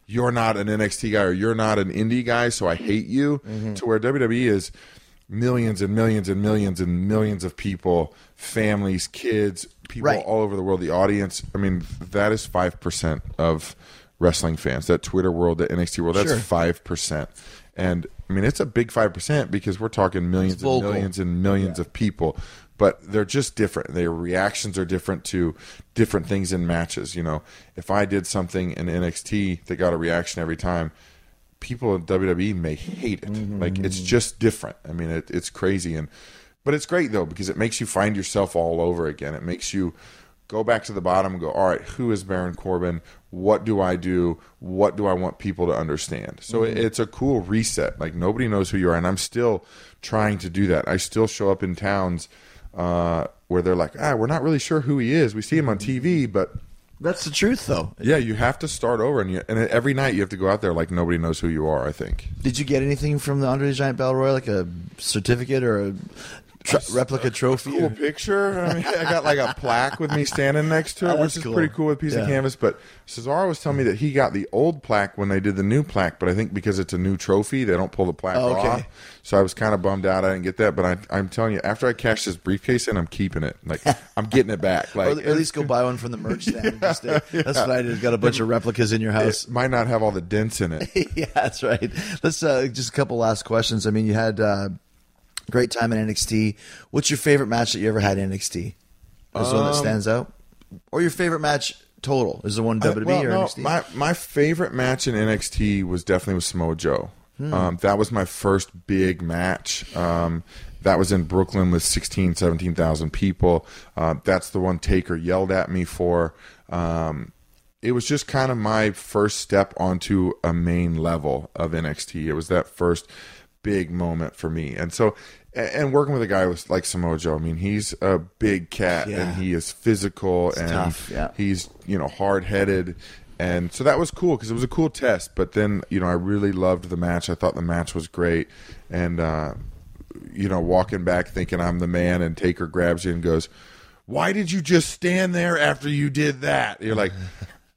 You're not an NXT guy or you're not an indie guy, so I hate you. Mm-hmm. To where WWE is millions and millions and millions and millions of people, families, kids, people Right. all over the world. The audience, I mean, that is 5% of wrestling fans. That Twitter world, that NXT world, that's Sure. 5%. And I mean, it's a big 5% because we're talking millions and millions and millions of people, but they're just different. Their reactions are different to different things in matches. You know, if I did something in NXT that got a reaction every time, people in WWE may hate it. Mm-hmm. Like it's just different. I mean, it, it's crazy. And but it's great though because it makes you find yourself all over again. It makes you go back to the bottom and go, all right, who is Baron Corbin? What do I do? What do I want people to understand? So Mm-hmm. it's a cool reset. Like nobody knows who you are, and I'm still trying to do that. I still show up in towns uh, where they're like, ah, we're not really sure who he is. We see him on TV, but That's the truth, though. yeah, you have to start over, and you, and every night you have to go out there like nobody knows who you are. I think. Did you get anything from the Andre the Giant Battle Royal, like a certificate or a replica trophy? cool picture. I mean, I got like a plaque with me standing next to it, Oh, which is cool. pretty cool with a piece Yeah. of canvas. But Cesaro was telling me that he got the old plaque when they did the new plaque, but I think because it's a new trophy, they don't pull the plaque Oh, okay. off. So I was kind of bummed out I didn't get that. But I, I'm telling you, after I cash this briefcase in, I'm keeping it. Like I'm getting it back. or Like at least go buy one from the merch stand. uh, That's what I did. Got a bunch of replicas in your house. it might not have all the dents in it. yeah, that's right. Let's uh, just a couple last questions. I mean, you had uh, great time in NXT. What's your favorite match that you ever had in NXT? Is the one that stands out, or your favorite match total? Is the one WWE Uh, well, or no, NXT? My my favorite match in NXT was definitely with Samoa Joe. Hmm. Um, that was my first big match. Um, that was in Brooklyn with 16, 17,000 people. Uh, that's the one Taker yelled at me for. Um, it was just kind of my first step onto a main level of NXT. It was that first big moment for me. And so, and working with a guy with like Samoa Joe, I mean, he's a big cat Yeah. and he is physical and tough, yeah. he's you know hard headed and so that was cool because it was a cool test but then you know i really loved the match i thought the match was great and uh you know walking back thinking i'm the man and taker grabs you and goes why did you just stand there after you did that you're like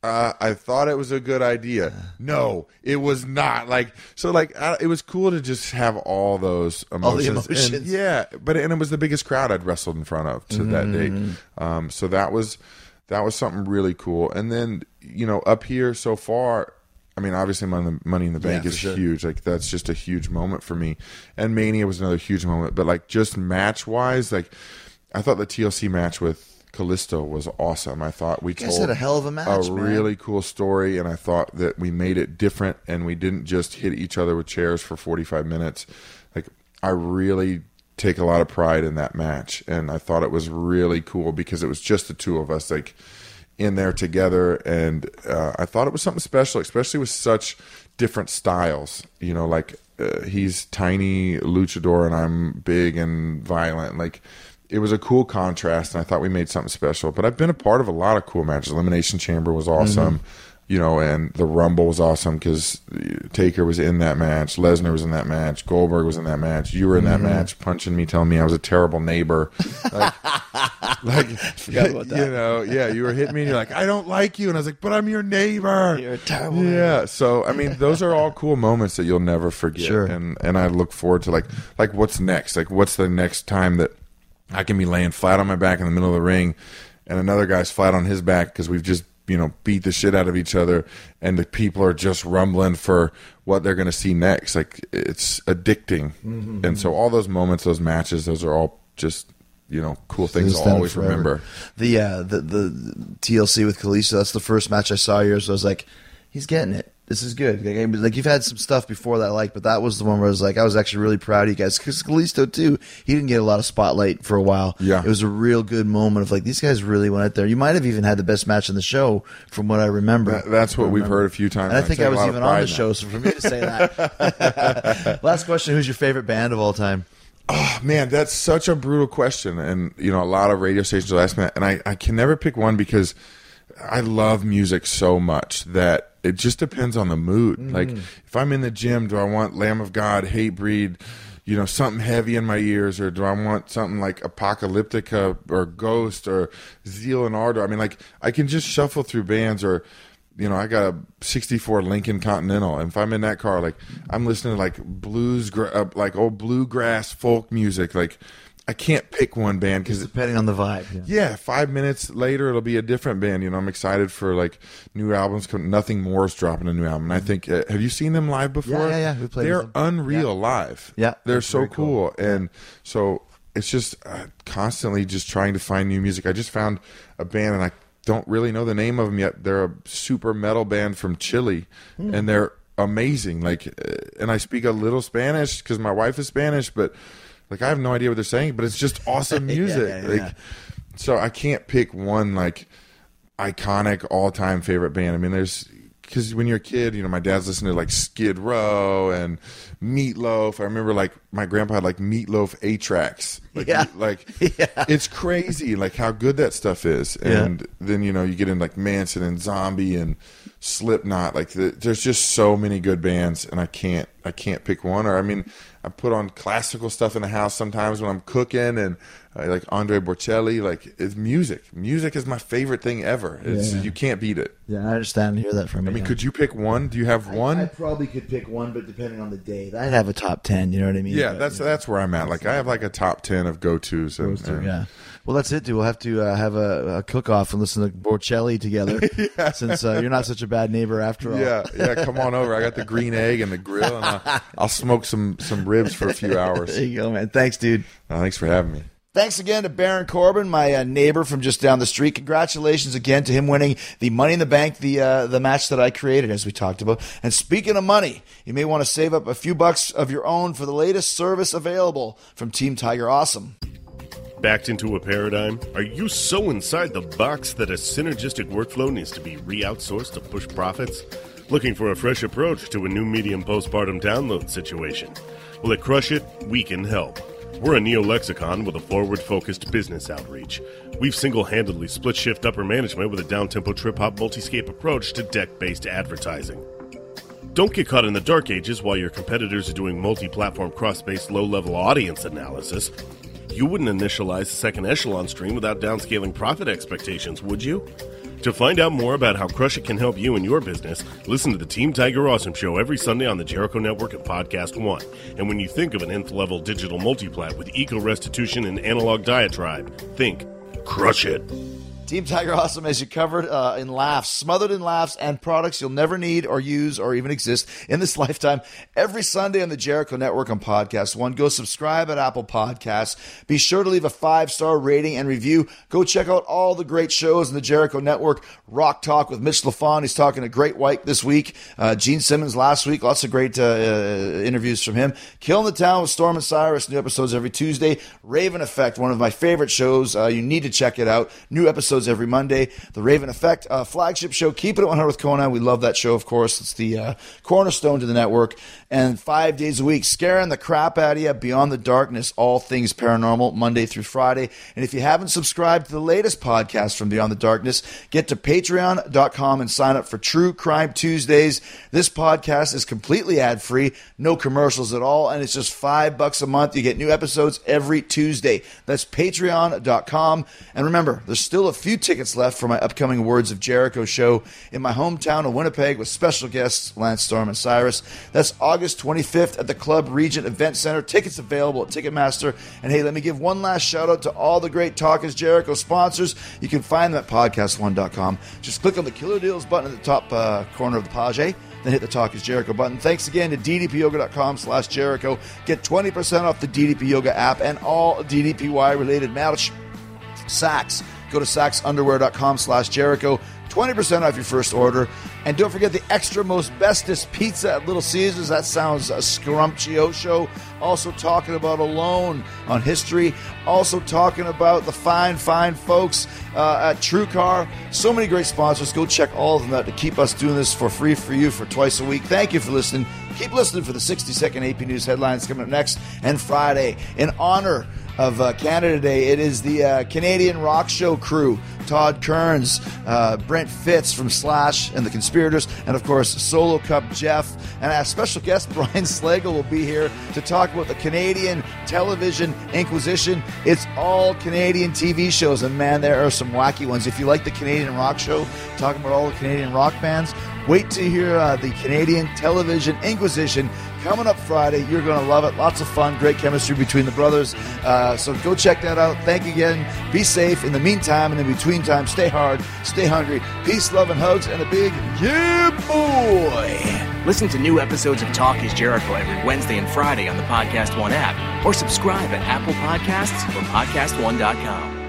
uh, I thought it was a good idea. No, it was not. Like so, like it was cool to just have all those the emotions. And, yeah, but and it was the biggest crowd I'd wrestled in front of to that Mm-hmm. date. Um, so that was that was something really cool. And then you know up here so far, I mean obviously Money, Money in the Bank Yeah, is sure. huge. Like that's just a huge moment for me. And Mania was another huge moment. But like just match wise, like I thought the TLC match with. Kalisto was awesome. I thought we guys told a hell of a match, a man. really cool story, and I thought that we made it different, and we didn't just hit each other with chairs for forty five minutes. Like I really take a lot of pride in that match, and I thought it was really cool because it was just the two of us, like in there together, and uh, I thought it was something special, especially with such different styles. You know, like uh, he's tiny luchador, and I'm big and violent, like it was a cool contrast, and I thought we made something special. But I've been a part of a lot of cool matches. Elimination Chamber was awesome, mm-hmm. you know, and the Rumble was awesome because Taker was in that match, Lesnar was in that match, Goldberg was in that match, you were in that mm-hmm. match, punching me, telling me I was a terrible neighbor. Like, like about that. you know, yeah, you were hitting me, and you're like, I don't like you, and I was like, but I'm your neighbor. You're a terrible Yeah, so I mean, those are all cool moments that you'll never forget, Sure. and and I look forward to like like what's next, like what's the next time that I can be laying flat on my back in the middle of the ring, and another guy's flat on his back because we've just you know beat the shit out of each other, and the people are just rumbling for what they're going to see next. Like it's addicting, Mm-hmm. and so all those moments, those matches, those are all just you know cool things I'll always forever. remember. The uh, the the TLC with Kalisto. That's the first match I saw yours. So I was like, he's getting it. This is good. Like, I- like, you've had some stuff before that I like, but that was the one where I was like, I was actually really proud of you guys because Kalisto too. He didn't get a lot of spotlight for a while. Yeah. it was a real good moment of like these guys really went out there. You might have even had the best match in the show from what I remember. That- that's what I we've heard a few times. And I think I was even on the show, so for me to say that. Last question: Who's your favorite band of all time? Oh man, that's such a brutal question. And, you know, a lot of radio stations will ask me that. And I, I can never pick one because I love music so much that it just depends on the mood. Like, if I'm in the gym, do I want Lamb of God, Hatebreed, you know, something heavy in my ears? Or do I want something like Apocalyptica or Ghost or Zeal and Ardor? I mean, like, I can just shuffle through bands or you know, I got a '64 Lincoln Continental, and if I'm in that car, like I'm listening to like blues, uh, like old bluegrass folk music. Like I can't pick one band because Depending on the vibe. Yeah. yeah, five minutes later it'll be a different band. You know, I'm excited for like new albums. coming. Nothing more is dropping a new album, and I think uh, have you seen them live before? yeah, yeah, we played They're unreal live. Yeah, they're so cool. cool, and so it's just uh, constantly just trying to find new music. I just found a band, and I don't really know the name of them yet. They're a super metal band from Chile, Hmm. and they're amazing. Like, uh, and I speak a little Spanish because my wife is Spanish, but like I have no idea what they're saying, but it's just awesome music. yeah, like yeah. so I can't pick one like iconic all time favorite band. I mean, there's because when you're a kid, you know, my dad's listening to like Skid Row and Meatloaf. I remember like my grandpa had like Meatloaf eight tracks. Like, Yeah. like Yeah. it's crazy like how good that stuff is. Yeah. And then you know you get in like Manson and Zombie and Slipknot. Like the, there's just so many good bands, and I can't I can't pick one. Or I mean, I put on classical stuff in the house sometimes when I'm cooking, and uh, like Andre Bocelli. Like it's music. Music is my favorite thing ever. It's Yeah. you can't beat it. Yeah, I understand and hear that from you. I mean, could you pick one? Do you have one? I probably could pick one, but depending on the day, I'd have a top ten. You know what I mean? yeah, But, that's you know, that's where I'm at. Like I have like a top ten of go tos. those two, yeah. Well, that's it, dude. We'll have to uh, have a, a cook-off and listen to Bocelli together, since uh, you're not such a bad neighbor after all. Yeah, yeah. Come on over. I got the green egg and the grill, and I'll, I'll smoke some some ribs for a few hours. There you go, man. Thanks, dude. Uh, thanks for having me. Thanks again to Baron Corbin, my uh, neighbor from just down the street. Congratulations again to him winning the Money in the Bank, the uh, the match that I created, as we talked about. And speaking of money, you may want to save up a few bucks of your own for the latest service available from Team Tiger Awesome. Backed into a paradigm? Are you so inside the box that a synergistic workflow needs to be re outsourced to push profits? Looking for a fresh approach to a new medium postpartum download situation? Will it Crush It, we can help. We're a neo lexicon with a forward focused business outreach. We've single handedly split shift upper management with a down tempo trip hop multiscape approach to deck based advertising. Don't get caught in the dark ages while your competitors are doing multi platform cross based low level audience analysis. You wouldn't initialize a second echelon stream without downscaling profit expectations, would you? To find out more about how Crush It can help you and your business, listen to the Team Tiger Awesome Show every Sunday on the Jericho Network and Podcast One. And when you think of an nth level digital multiplat with eco restitution and analog diatribe, think Crush It. Team Tiger Awesome as you covered uh, in laughs, smothered in laughs and products you'll never need or use or even exist in this lifetime. Every Sunday on the Jericho Network on Podcast One. Go subscribe at Apple Podcasts. Be sure to leave a five star rating and review. Go check out all the great shows in the Jericho Network. Rock Talk with Mitch Lafon. He's talking to Great White this week. Uh, Gene Simmons last week. Lots of great uh, uh, interviews from him. Killing the Town with Storm and Cyrus. New episodes every Tuesday. Raven Effect, one of my favorite shows. Uh, you need to check it out. New episodes every Monday. The Raven Effect uh, flagship show. Keep it at 100 with Konnan. We love that show, of course. It's the uh, cornerstone to the network. And five days a week, scaring the crap out of you. Beyond the Darkness, all things paranormal, Monday through Friday. And if you haven't subscribed to the latest podcast from Beyond the Darkness, get to patreon.com and sign up for True Crime Tuesdays. This podcast is completely ad free, no commercials at all, and it's just five bucks a month. You get new episodes every Tuesday. That's patreon.com. And remember, there's still a few tickets left for my upcoming Words of Jericho show in my hometown of Winnipeg with special guests Lance Storm and Cyrus. That's August 25th at the Club Regent Event Center. Tickets available at Ticketmaster. And hey, let me give one last shout out to all the great Talk is Jericho sponsors. You can find them at podcast1.com. Just click on the Killer Deals button at the top uh, corner of the page. Then hit the Talk is Jericho button. Thanks again to ddpyoga.com slash Jericho. Get 20% off the DDP Yoga app and all DDPY related merch. SAXX. Go to saxxunderwear.com slash Jericho. 20% off your first order. And don't forget the extra most bestest pizza at Little Caesars. That sounds a scrumptioso. Also talking about Alone on history. Also talking about the fine, fine folks uh, at TrueCar. So many great sponsors. Go check all of them out to keep us doing this for free for you for twice a week. Thank you for listening. Keep listening for the 60 second AP News headlines coming up next and Friday. In honor of uh, Canada Day. It is the uh, Canadian Rock Show crew. Todd Kearns, uh, Brent Fitz from Slash and the Conspirators, and of course Solo Cup Jeff. And our special guest Brian Slagle will be here to talk about the Canadian Television Inquisition. It's all Canadian TV shows, and man, there are some wacky ones. If you like the Canadian Rock Show, talking about all the Canadian rock bands, wait to hear uh, the Canadian Television Inquisition coming up Friday. You're going to love it. Lots of fun, great chemistry between the brothers. Uh, so go check that out. Thank you again. Be safe. In the meantime and in between time, stay hard, stay hungry. Peace, love, and hugs, and a big yeah, boy. Listen to new episodes of Talk is Jericho every Wednesday and Friday on the Podcast One app, or subscribe at Apple Podcasts or PodcastOne.com.